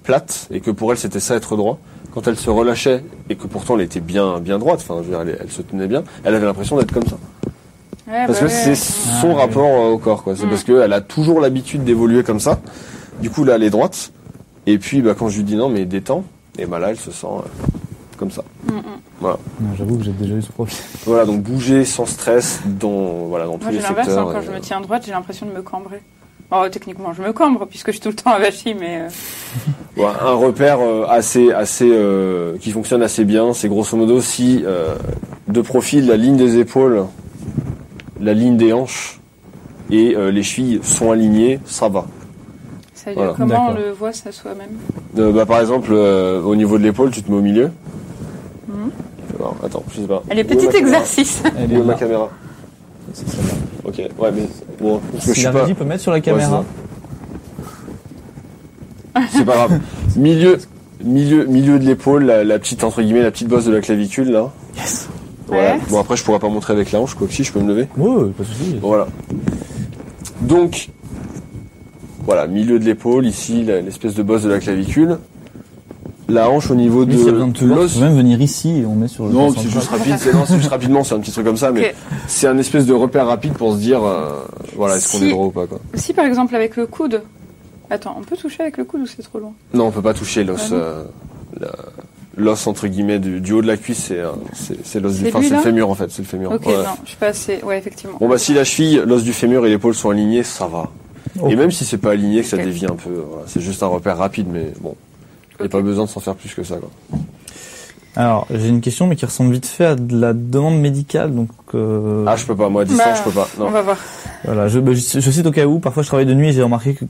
plate et que pour elle c'était ça être droit, quand elle se relâchait et que pourtant elle était bien bien droite, enfin je veux dire, elle, elle se tenait bien, elle avait l'impression d'être comme ça. Ouais, Parce bah que ouais. c'est son Ah, rapport euh, au corps, quoi. C'est Mm. parce qu'elle a toujours l'habitude d'évoluer comme ça. Du coup, là, elle est droite. Et puis, bah, quand je lui dis non, mais détends, et bah là, elle se sent euh, comme ça. Mm, mm. Non, J'avoue que j'ai déjà eu ce problème. Voilà, donc bouger sans stress dans, voilà, dans tous Moi, les j'ai l'inverse. hein, secteurs. quand et, je euh, me tiens droite, j'ai l'impression de me cambrer. Oh, techniquement, je me cambre puisque je suis tout le temps avachi, mais euh, Ouais, un repère euh, assez, assez, euh, qui fonctionne assez bien, c'est grosso modo si euh, de profil la ligne des épaules, la ligne des hanches et euh, les chevilles sont alignées, ça va. Ça Voilà. comment on le voit ça soi-même. Euh, bah, par exemple, euh, au niveau de l'épaule, tu te mets au milieu. Alors, attends, je sais pas. Allez, Où est petit exercice. Elle Où est est ma caméra C'est celle-là. Ok, ouais, mais bon, parce que je Si suis la pas. peut mettre sur la caméra. C'est pas grave. Milieu, milieu, milieu de l'épaule, la, la petite entre guillemets, la petite bosse de la clavicule là. Yes. Voilà. Ouais. Bon après, je pourrais pas montrer avec la hanche, quoi que si, je peux me lever. Ouais, pas de souci. Voilà. Donc, voilà, milieu de l'épaule, ici, l'espèce de bosse de la clavicule. La hanche au niveau Mais de tu l'os. même venir ici et on met sur le Non, c'est juste rapide, c'est, non, c'est juste rapidement, c'est un petit truc comme ça, mais c'est un espèce de repère rapide pour se dire, euh, voilà, est-ce qu'on Si- est droit ou pas, quoi. Si par exemple avec le coude. Attends, on peut toucher avec le coude ou c'est trop loin? Non, on peut pas toucher l'os, Ah euh, la- l'os entre guillemets du, du haut de la cuisse, c'est, euh, c'est, c'est l'os du, C'est enfin, lui, c'est le fémur en fait, c'est le fémur. Ok, Ouais. non, je suis pas assez. Ouais, effectivement. Bon bah si la cheville, l'os du fémur et l'épaule sont alignés, ça va. Et même si c'est pas aligné, que ça Ok. dévie un peu, voilà, c'est juste un repère rapide, mais bon, il n'y a pas besoin de s'en faire plus que ça. Quoi. Alors, j'ai une question, mais qui ressemble vite fait à de la demande médicale, donc. Euh, Ah, je peux pas, moi à distance, Bah, je peux pas. On Non. va voir. Voilà, je, bah, je, je cite au cas où. Parfois, je travaille de nuit et j'ai remarqué que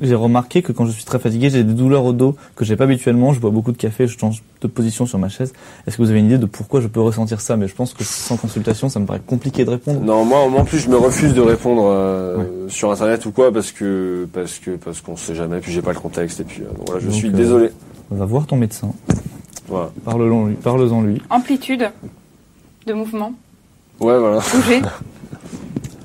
j'ai remarqué que quand je suis très fatigué, j'ai des douleurs au dos que j'ai pas habituellement. Je bois beaucoup de café, je change de position sur ma chaise. Est-ce que vous avez une idée de pourquoi je peux ressentir ça? Mais je pense que sans consultation, ça me paraît compliqué de répondre. Non, moi, en plus, je me refuse de répondre euh, sur internet ou quoi parce que parce que parce qu'on sait jamais, puis j'ai pas le contexte et puis euh, voilà, je Donc, suis euh, désolé. On va voir ton médecin. Voilà. Parle-en lui. Parle-en lui. Amplitude de mouvement, Ouais, voilà. bouger.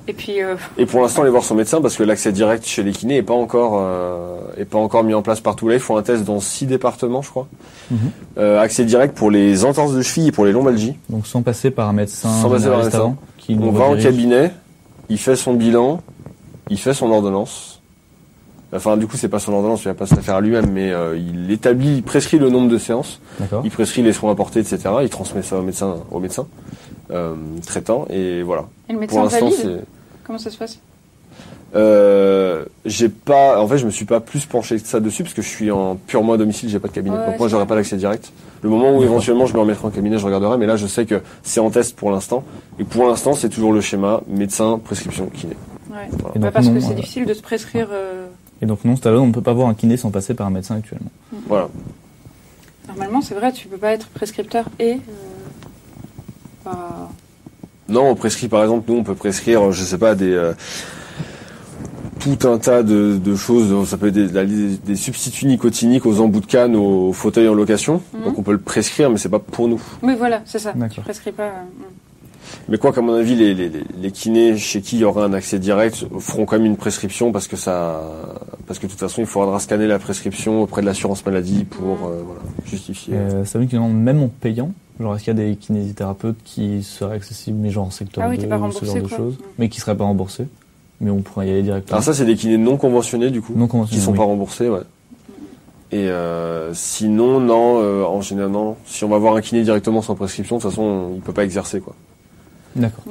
Et puis, euh, Et pour l'instant, aller voir son médecin parce que l'accès direct chez les kinés est pas encore euh, est pas encore mis en place partout. Là, il faut un test dans six départements, je crois. Mhm. Euh, accès direct pour les entorses de cheville et pour les lombalgies. Donc sans passer par un médecin Sans passer par un médecin. avant, qui nous On va en cabinet, il fait son bilan, il fait son ordonnance. Enfin, du coup, c'est pas son ordonnance, il va pas se la faire à lui-même, mais euh, il établit, il prescrit le nombre de séances, il prescrit les soins apportés, etc. Il transmet ça au médecin, au médecin euh, traitant, et voilà. et le Pour médecin l'instant, valide c'est. Comment ça se passe? Euh, j'ai pas, en fait, je me suis pas plus penché que ça dessus parce que je suis en pur moi domicile, j'ai pas de cabinet. Ouais, Donc moi, ça. pas l'accès direct. Le moment où éventuellement je me remettrai en cabinet, je regarderai. Mais là, je sais que c'est en test pour l'instant. Et pour l'instant, c'est toujours le schéma médecin, prescription, kiné. Ouais. Et Bah, parce que c'est euh, difficile de se prescrire. euh, Et donc non, Stallone, on ne peut pas voir un kiné sans passer par un médecin actuellement. Voilà. Normalement, c'est vrai, tu peux pas être prescripteur et. euh, pas- Non, on prescrit par exemple, nous on peut prescrire, je sais pas, des euh, tout un tas de, de choses. Ça peut être des, des- des substituts nicotiniques aux embouts de canne, aux fauteuils en location. Mhm. Donc on peut le prescrire, mais c'est pas pour nous. Oui, voilà, c'est ça. Tu prescris pas. euh, Mais quoi qu'à mon avis, les, les, kinés chez qui il y aura un accès direct feront quand même une prescription parce que ça, parce que de toute façon, il faudra scanner la prescription auprès de l'assurance maladie pour euh, voilà, justifier. Euh, Stallone qui demande même en payant. Genre, est-ce qu'il y a des kinésithérapeutes qui seraient accessibles, mais genre en secteur Ah oui, 2 t'es pas ou ce genre de choses, mais qui seraient pas remboursés, mais on pourrait y aller directement. Alors ça, c'est des kinés non conventionnés du coup. non qui conventionnés. sont oui. pas remboursés, ouais. Et euh, sinon, non, euh, en général, non. Si on va voir un kiné directement sans prescription, de toute façon, il peut pas exercer, quoi. D'accord.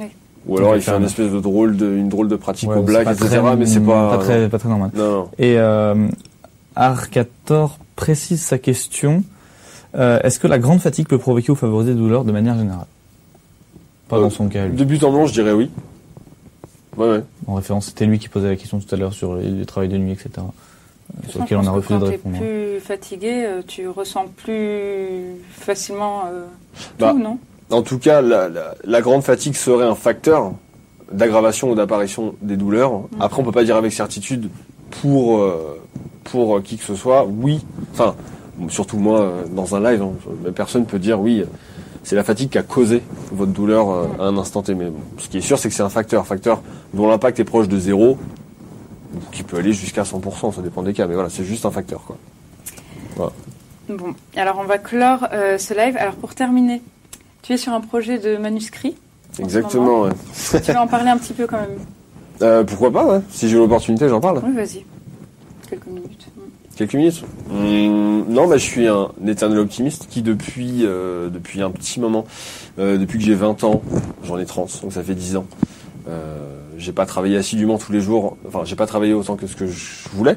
Ou alors, il fait une espèce de drôle de, une drôle de pratique Ouais, au black, c'est pas etc. très- mais c'est pas, pas très, pas très normal. Non, non. Et euh, Arcator précise sa question. Euh, Est-ce que la grande fatigue peut provoquer ou favoriser des douleurs de manière générale? Pas Euh, dans son cas. lui. De but en blanc, je dirais oui. Ouais, ouais. En référence, c'était lui qui posait la question tout à l'heure sur les, les travails de nuit, etc. euh, Sur lequel on a refusé de quand répondre. t'es plus fatigué, euh, tu ressens plus facilement euh, Bah, tout, non? En tout cas, la, la, la grande fatigue serait un facteur d'aggravation ou d'apparition des douleurs. Mm. Après, on peut pas dire avec certitude pour euh, pour euh, qui que ce soit. Oui, enfin, surtout moi euh, dans un live, hein, personne peut dire oui. C'est la fatigue qui a causé votre douleur à un instant T. Mais bon, ce qui est sûr, c'est que c'est un facteur, facteur dont l'impact est proche de zéro, qui peut aller jusqu'à 100%, ça dépend des cas. Mais voilà, c'est juste un facteur, quoi. Bon, alors on va clore ce live. Alors pour terminer, tu es sur un projet de manuscrit. Exactement. ouais. tu vas en parler un petit peu quand même. Euh, pourquoi pas, ouais. Si j'ai l'opportunité, j'en parle. Oui, vas-y. Quelques minutes. Quelques minutes Hum, Non, bah, je suis un éternel optimiste qui, depuis, euh, depuis un petit moment, euh, depuis que j'ai 20 ans, j'en ai 30, donc ça fait 10 ans, j'ai pas travaillé assidûment tous les jours. Enfin, j'ai pas travaillé autant que ce que je voulais.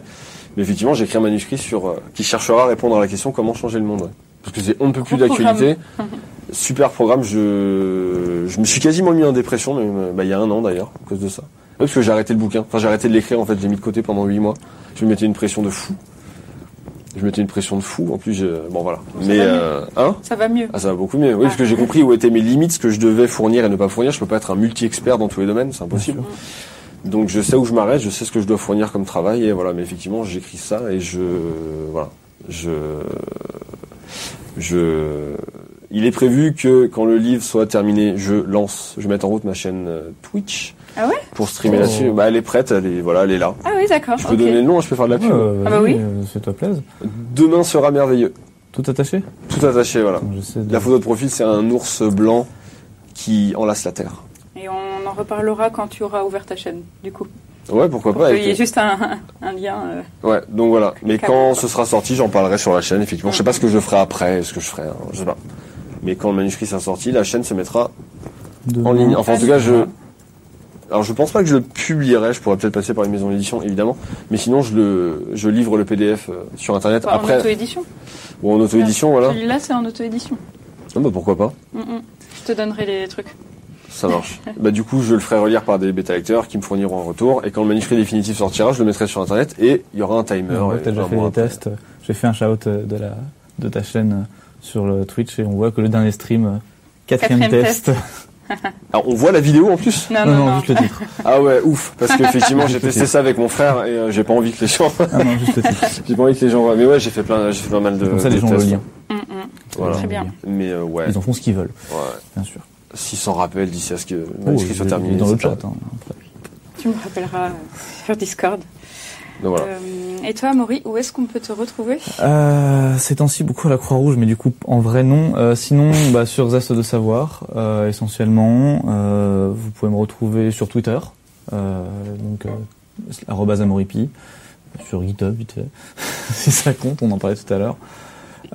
Mais effectivement, j'ai écrit un manuscrit sur qui cherchera à répondre à la question comment changer le monde? ouais. Parce que c'est on ne peut plus d'actualité. Super programme. Je je me suis quasiment mis en dépression, mais euh, bah, il y a un an d'ailleurs à cause de ça. Parce que j'ai arrêté le bouquin. Enfin, j'ai arrêté de l'écrire. En fait, j'ai mis de côté pendant huit mois. Je me mettais une pression de fou. Je me mettais une pression de fou. En plus, je- bon voilà. Ça mais va mieux. euh, hein? Ça va mieux. ah, ça va beaucoup mieux. Oui, parce que j'ai compris où étaient mes limites, ce que je devais fournir et ne pas fournir. Je peux pas être un multi-expert dans tous les domaines, c'est impossible. Donc je sais où je m'arrête, je sais ce que je dois fournir comme travail et voilà. Mais effectivement, j'écris ça et je voilà, je je. Il est prévu que quand le livre soit terminé, je lance, je mette en route ma chaîne euh, Twitch Ah ouais? Pour streamer Oh. là-dessus. Bah, elle est prête, elle est voilà, elle est là. Ah oui, d'accord. Je peux donner le nom, je peux faire de la pub. Ouais, Ah bah oui. euh, Fais-toi plaisir. Demain sera merveilleux. Tout attaché? Tout attaché, voilà. De- La photo de profil, c'est un ours blanc qui enlace la terre. Et on en reparlera quand tu auras ouvert ta chaîne, du coup. Ouais, pourquoi Pour pas. qu'il avec- y ait juste un, un lien. euh, Ouais, donc voilà. Mais quand quoi. ce sera sorti, j'en parlerai sur la chaîne, effectivement. Je sais pas ce que je ferai après, ce que je ferai, hein, je sais pas. Mais quand le manuscrit sera sorti, la chaîne se mettra Demain. en ligne. Enfin, en tout cas, je. Alors, je pense pas que je le publierai. Je pourrais peut-être passer par une maison d'édition, évidemment. Mais sinon, je le, je livre le PDF euh, sur Internet pas en après auto-édition. ou en auto-édition, voilà. Celui-là, c'est en auto-édition. Ah bah pourquoi pas. Mm, mm. Je te donnerai les trucs. Ça marche. bah du coup, je le ferai relire par des bêta lecteurs qui me fourniront un retour. Et quand le manuscrit définitif sortira, je le mettrai sur Internet et il y aura un timer. Ouais, T'as déjà fait des tests. J'ai fait un shout euh, de la de ta chaîne euh, sur le Twitch et on voit que le dernier stream, euh, quatrième, Quatrième test. Alors, on voit la vidéo en plus? Non, non, non, non, juste le titre. Ah ouais, ouf, parce qu'effectivement j'ai testé ça avec mon frère et euh, j'ai pas envie que les gens, Ah non, juste le titre. j'ai pas envie que les gens voient. Mais ouais, j'ai fait plein, j'ai fait pas mal de. Comme ça, les gens le lien. Mm, mm. Voilà. Très bien. Mais euh, ouais, Ils en font ce qu'ils veulent, ouais. bien sûr. 600 rappels d'ici à ce que le manuscrit soit terminé. dans le chat. hein. Tu me rappelleras euh, sur Discord. Donc voilà. Euh, et toi, Maury, où est-ce qu'on peut te retrouver? Euh, ces temps-ci beaucoup à la Croix-Rouge, mais du coup en vrai non. Euh, sinon, bah, sur Zest de savoir, euh, essentiellement. Euh, vous pouvez me retrouver sur Twitter, euh, donc euh, sur GitHub, vite fait, si ça compte. On en parlait tout à l'heure.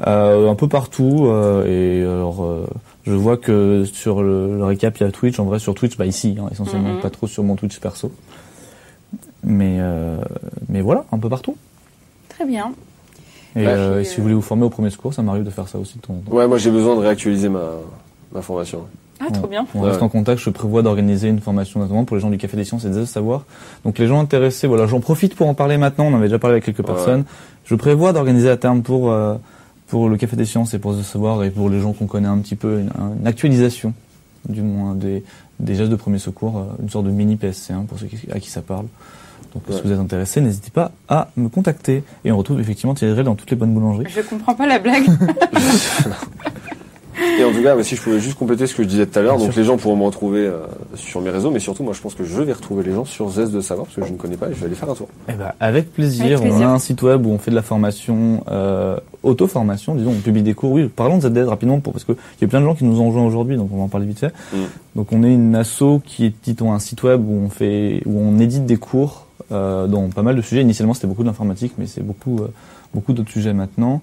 Euh, un peu partout. euh, et alors, euh, je vois que sur le, le récap, il y a Twitch. En vrai, sur Twitch, bah ici, hein, essentiellement, Mhm. pas trop sur mon Twitch perso. Mais euh, mais voilà, un peu partout. Très bien. Et, Bah, euh, et si vous voulez vous former au premier secours, ça m'arrive de faire ça aussi de temps en temps. Ouais, moi j'ai besoin de réactualiser ma, ma formation. Ah, trop bien. On Ouais. reste en contact, je prévois d'organiser une formation notamment pour les gens du Café des Sciences et des Savoir. Donc les gens intéressés, voilà, j'en profite pour en parler maintenant, on en avait déjà parlé avec quelques Ouais. personnes. Je prévois d'organiser à terme pour, euh, pour le Café des Sciences et pour The Savoir et pour les gens qu'on connaît un petit peu, une, une actualisation du moins des, des gestes de premier secours, euh, une sorte de mini PSC1 pour ceux qui- à qui ça parle. Donc Ouais. si vous êtes intéressés, n'hésitez pas à me contacter. Et on retrouve effectivement Thierry dans toutes les bonnes boulangeries. Je comprends pas la blague. Et en tout cas, bah, si je pouvais juste compléter ce que je disais tout à l'heure, donc sûr. les gens pourront me retrouver euh, sur mes réseaux, mais surtout, moi je pense que je vais retrouver les gens sur Zest de savoir parce que je ne connais pas et je vais aller faire un tour. Eh ben, avec plaisir. Avec plaisir. On a un site web où on fait de la formation, euh, auto-formation, disons, on publie des cours. Oui, parlons de ZDS rapidement pour, parce qu'il y a plein de gens qui nous ont rejoints aujourd'hui, donc on va en parler vite fait. Mm. Donc on est une asso qui est, dit-on, un site web où on fait, où on édite des cours, euh, dans pas mal de sujets. Initialement, c'était beaucoup de l'informatique, mais c'est beaucoup, euh, beaucoup d'autres sujets maintenant.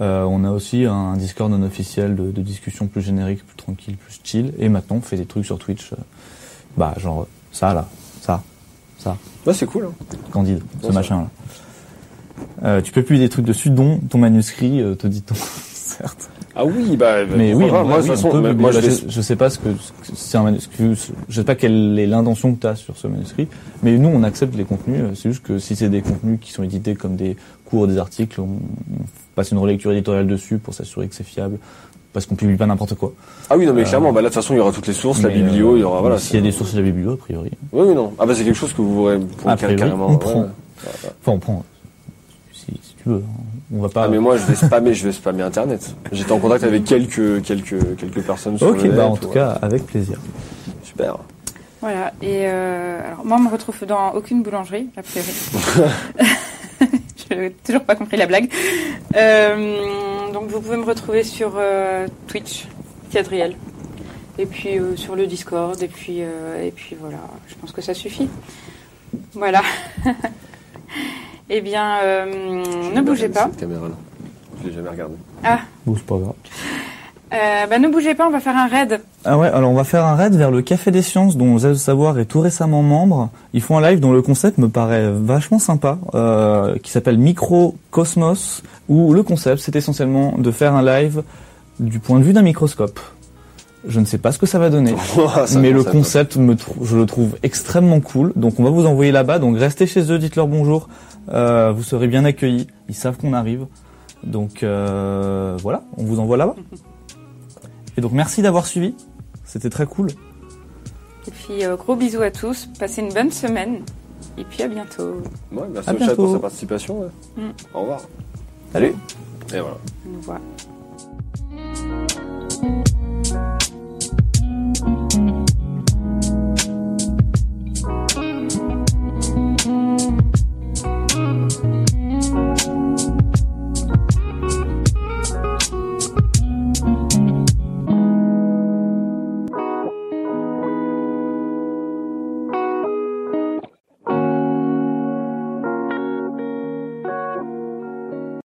Euh, on a aussi un Discord non officiel de, de discussion plus générique, plus tranquille, plus chill. Et maintenant, on fait des trucs sur Twitch, euh, bah, genre, ça, là, ça, ça. Ouais, c'est cool. Hein. Candide, ce machin là. Euh, tu peux publier des trucs dessus, dont ton manuscrit, euh, te dit-on, certes. Ah oui, bah, bah, Mais oui, pas. moi, oui, façon, peut bah, je Bah, vais. je, je sais pas ce que c'est un manuscrit, je sais pas quelle est l'intention que tu as sur ce manuscrit, mais nous on accepte les contenus, euh, c'est juste que si c'est des contenus qui sont édités comme des cours, des articles, on, on passe une relecture éditoriale dessus pour s'assurer que c'est fiable, parce qu'on publie pas n'importe quoi. Ah oui, non, mais Euh, clairement, bah là, de toute façon, il y aura toutes les sources, la biblio, euh, il y aura, voilà. S'il y a des sources de la biblio, a priori. Oui, oui, non. Ah bah, c'est quelque chose que vous pourrez, priori, carrément. on ouais. prend. Enfin, on prend. Si, si tu veux. hein. On va pas. Ah, mais moi, je vais spammer, je vais spammer Internet. J'étais en contact avec quelques, quelques, quelques personnes sur ok, le net. bah en ou- tout cas, avec plaisir. Super. Voilà. Et euh, alors, moi, on me retrouve dans aucune boulangerie, a priori. Je n'ai toujours pas compris la blague. Euh, donc, vous pouvez me retrouver sur euh, Twitch, Cadriel. Et puis euh, sur le Discord. Et puis, euh, et puis voilà. Je pense que ça suffit. Voilà. eh bien, euh, Je ne bougez pas. Cette caméra-là. Je l'ai jamais regardée. Ah, Bon, c'est pas grave. Euh, bah, ne bougez pas, on va faire un raid. Ah ouais, alors on va faire un raid vers le Café des Sciences dont Zaz Savoir est tout récemment membre. Ils font un live dont le concept me paraît vachement sympa, euh, qui s'appelle Microcosmos, où le concept c'est essentiellement de faire un live du point de vue d'un microscope. Je ne sais pas ce que ça va donner, ça mais le concept, me je le trouve extrêmement cool. Donc on va vous envoyer là-bas, donc restez chez eux, dites-leur bonjour, euh, vous serez bien accueillis, ils savent qu'on arrive. Donc euh, voilà, on vous envoie là-bas. Et donc merci d'avoir suivi, c'était très cool. Et puis, euh, gros bisous à tous. Passez une bonne semaine. Et puis, à bientôt. Ouais, merci À au chat pour sa participation. ouais. Mm. Au revoir. Salut Et voilà.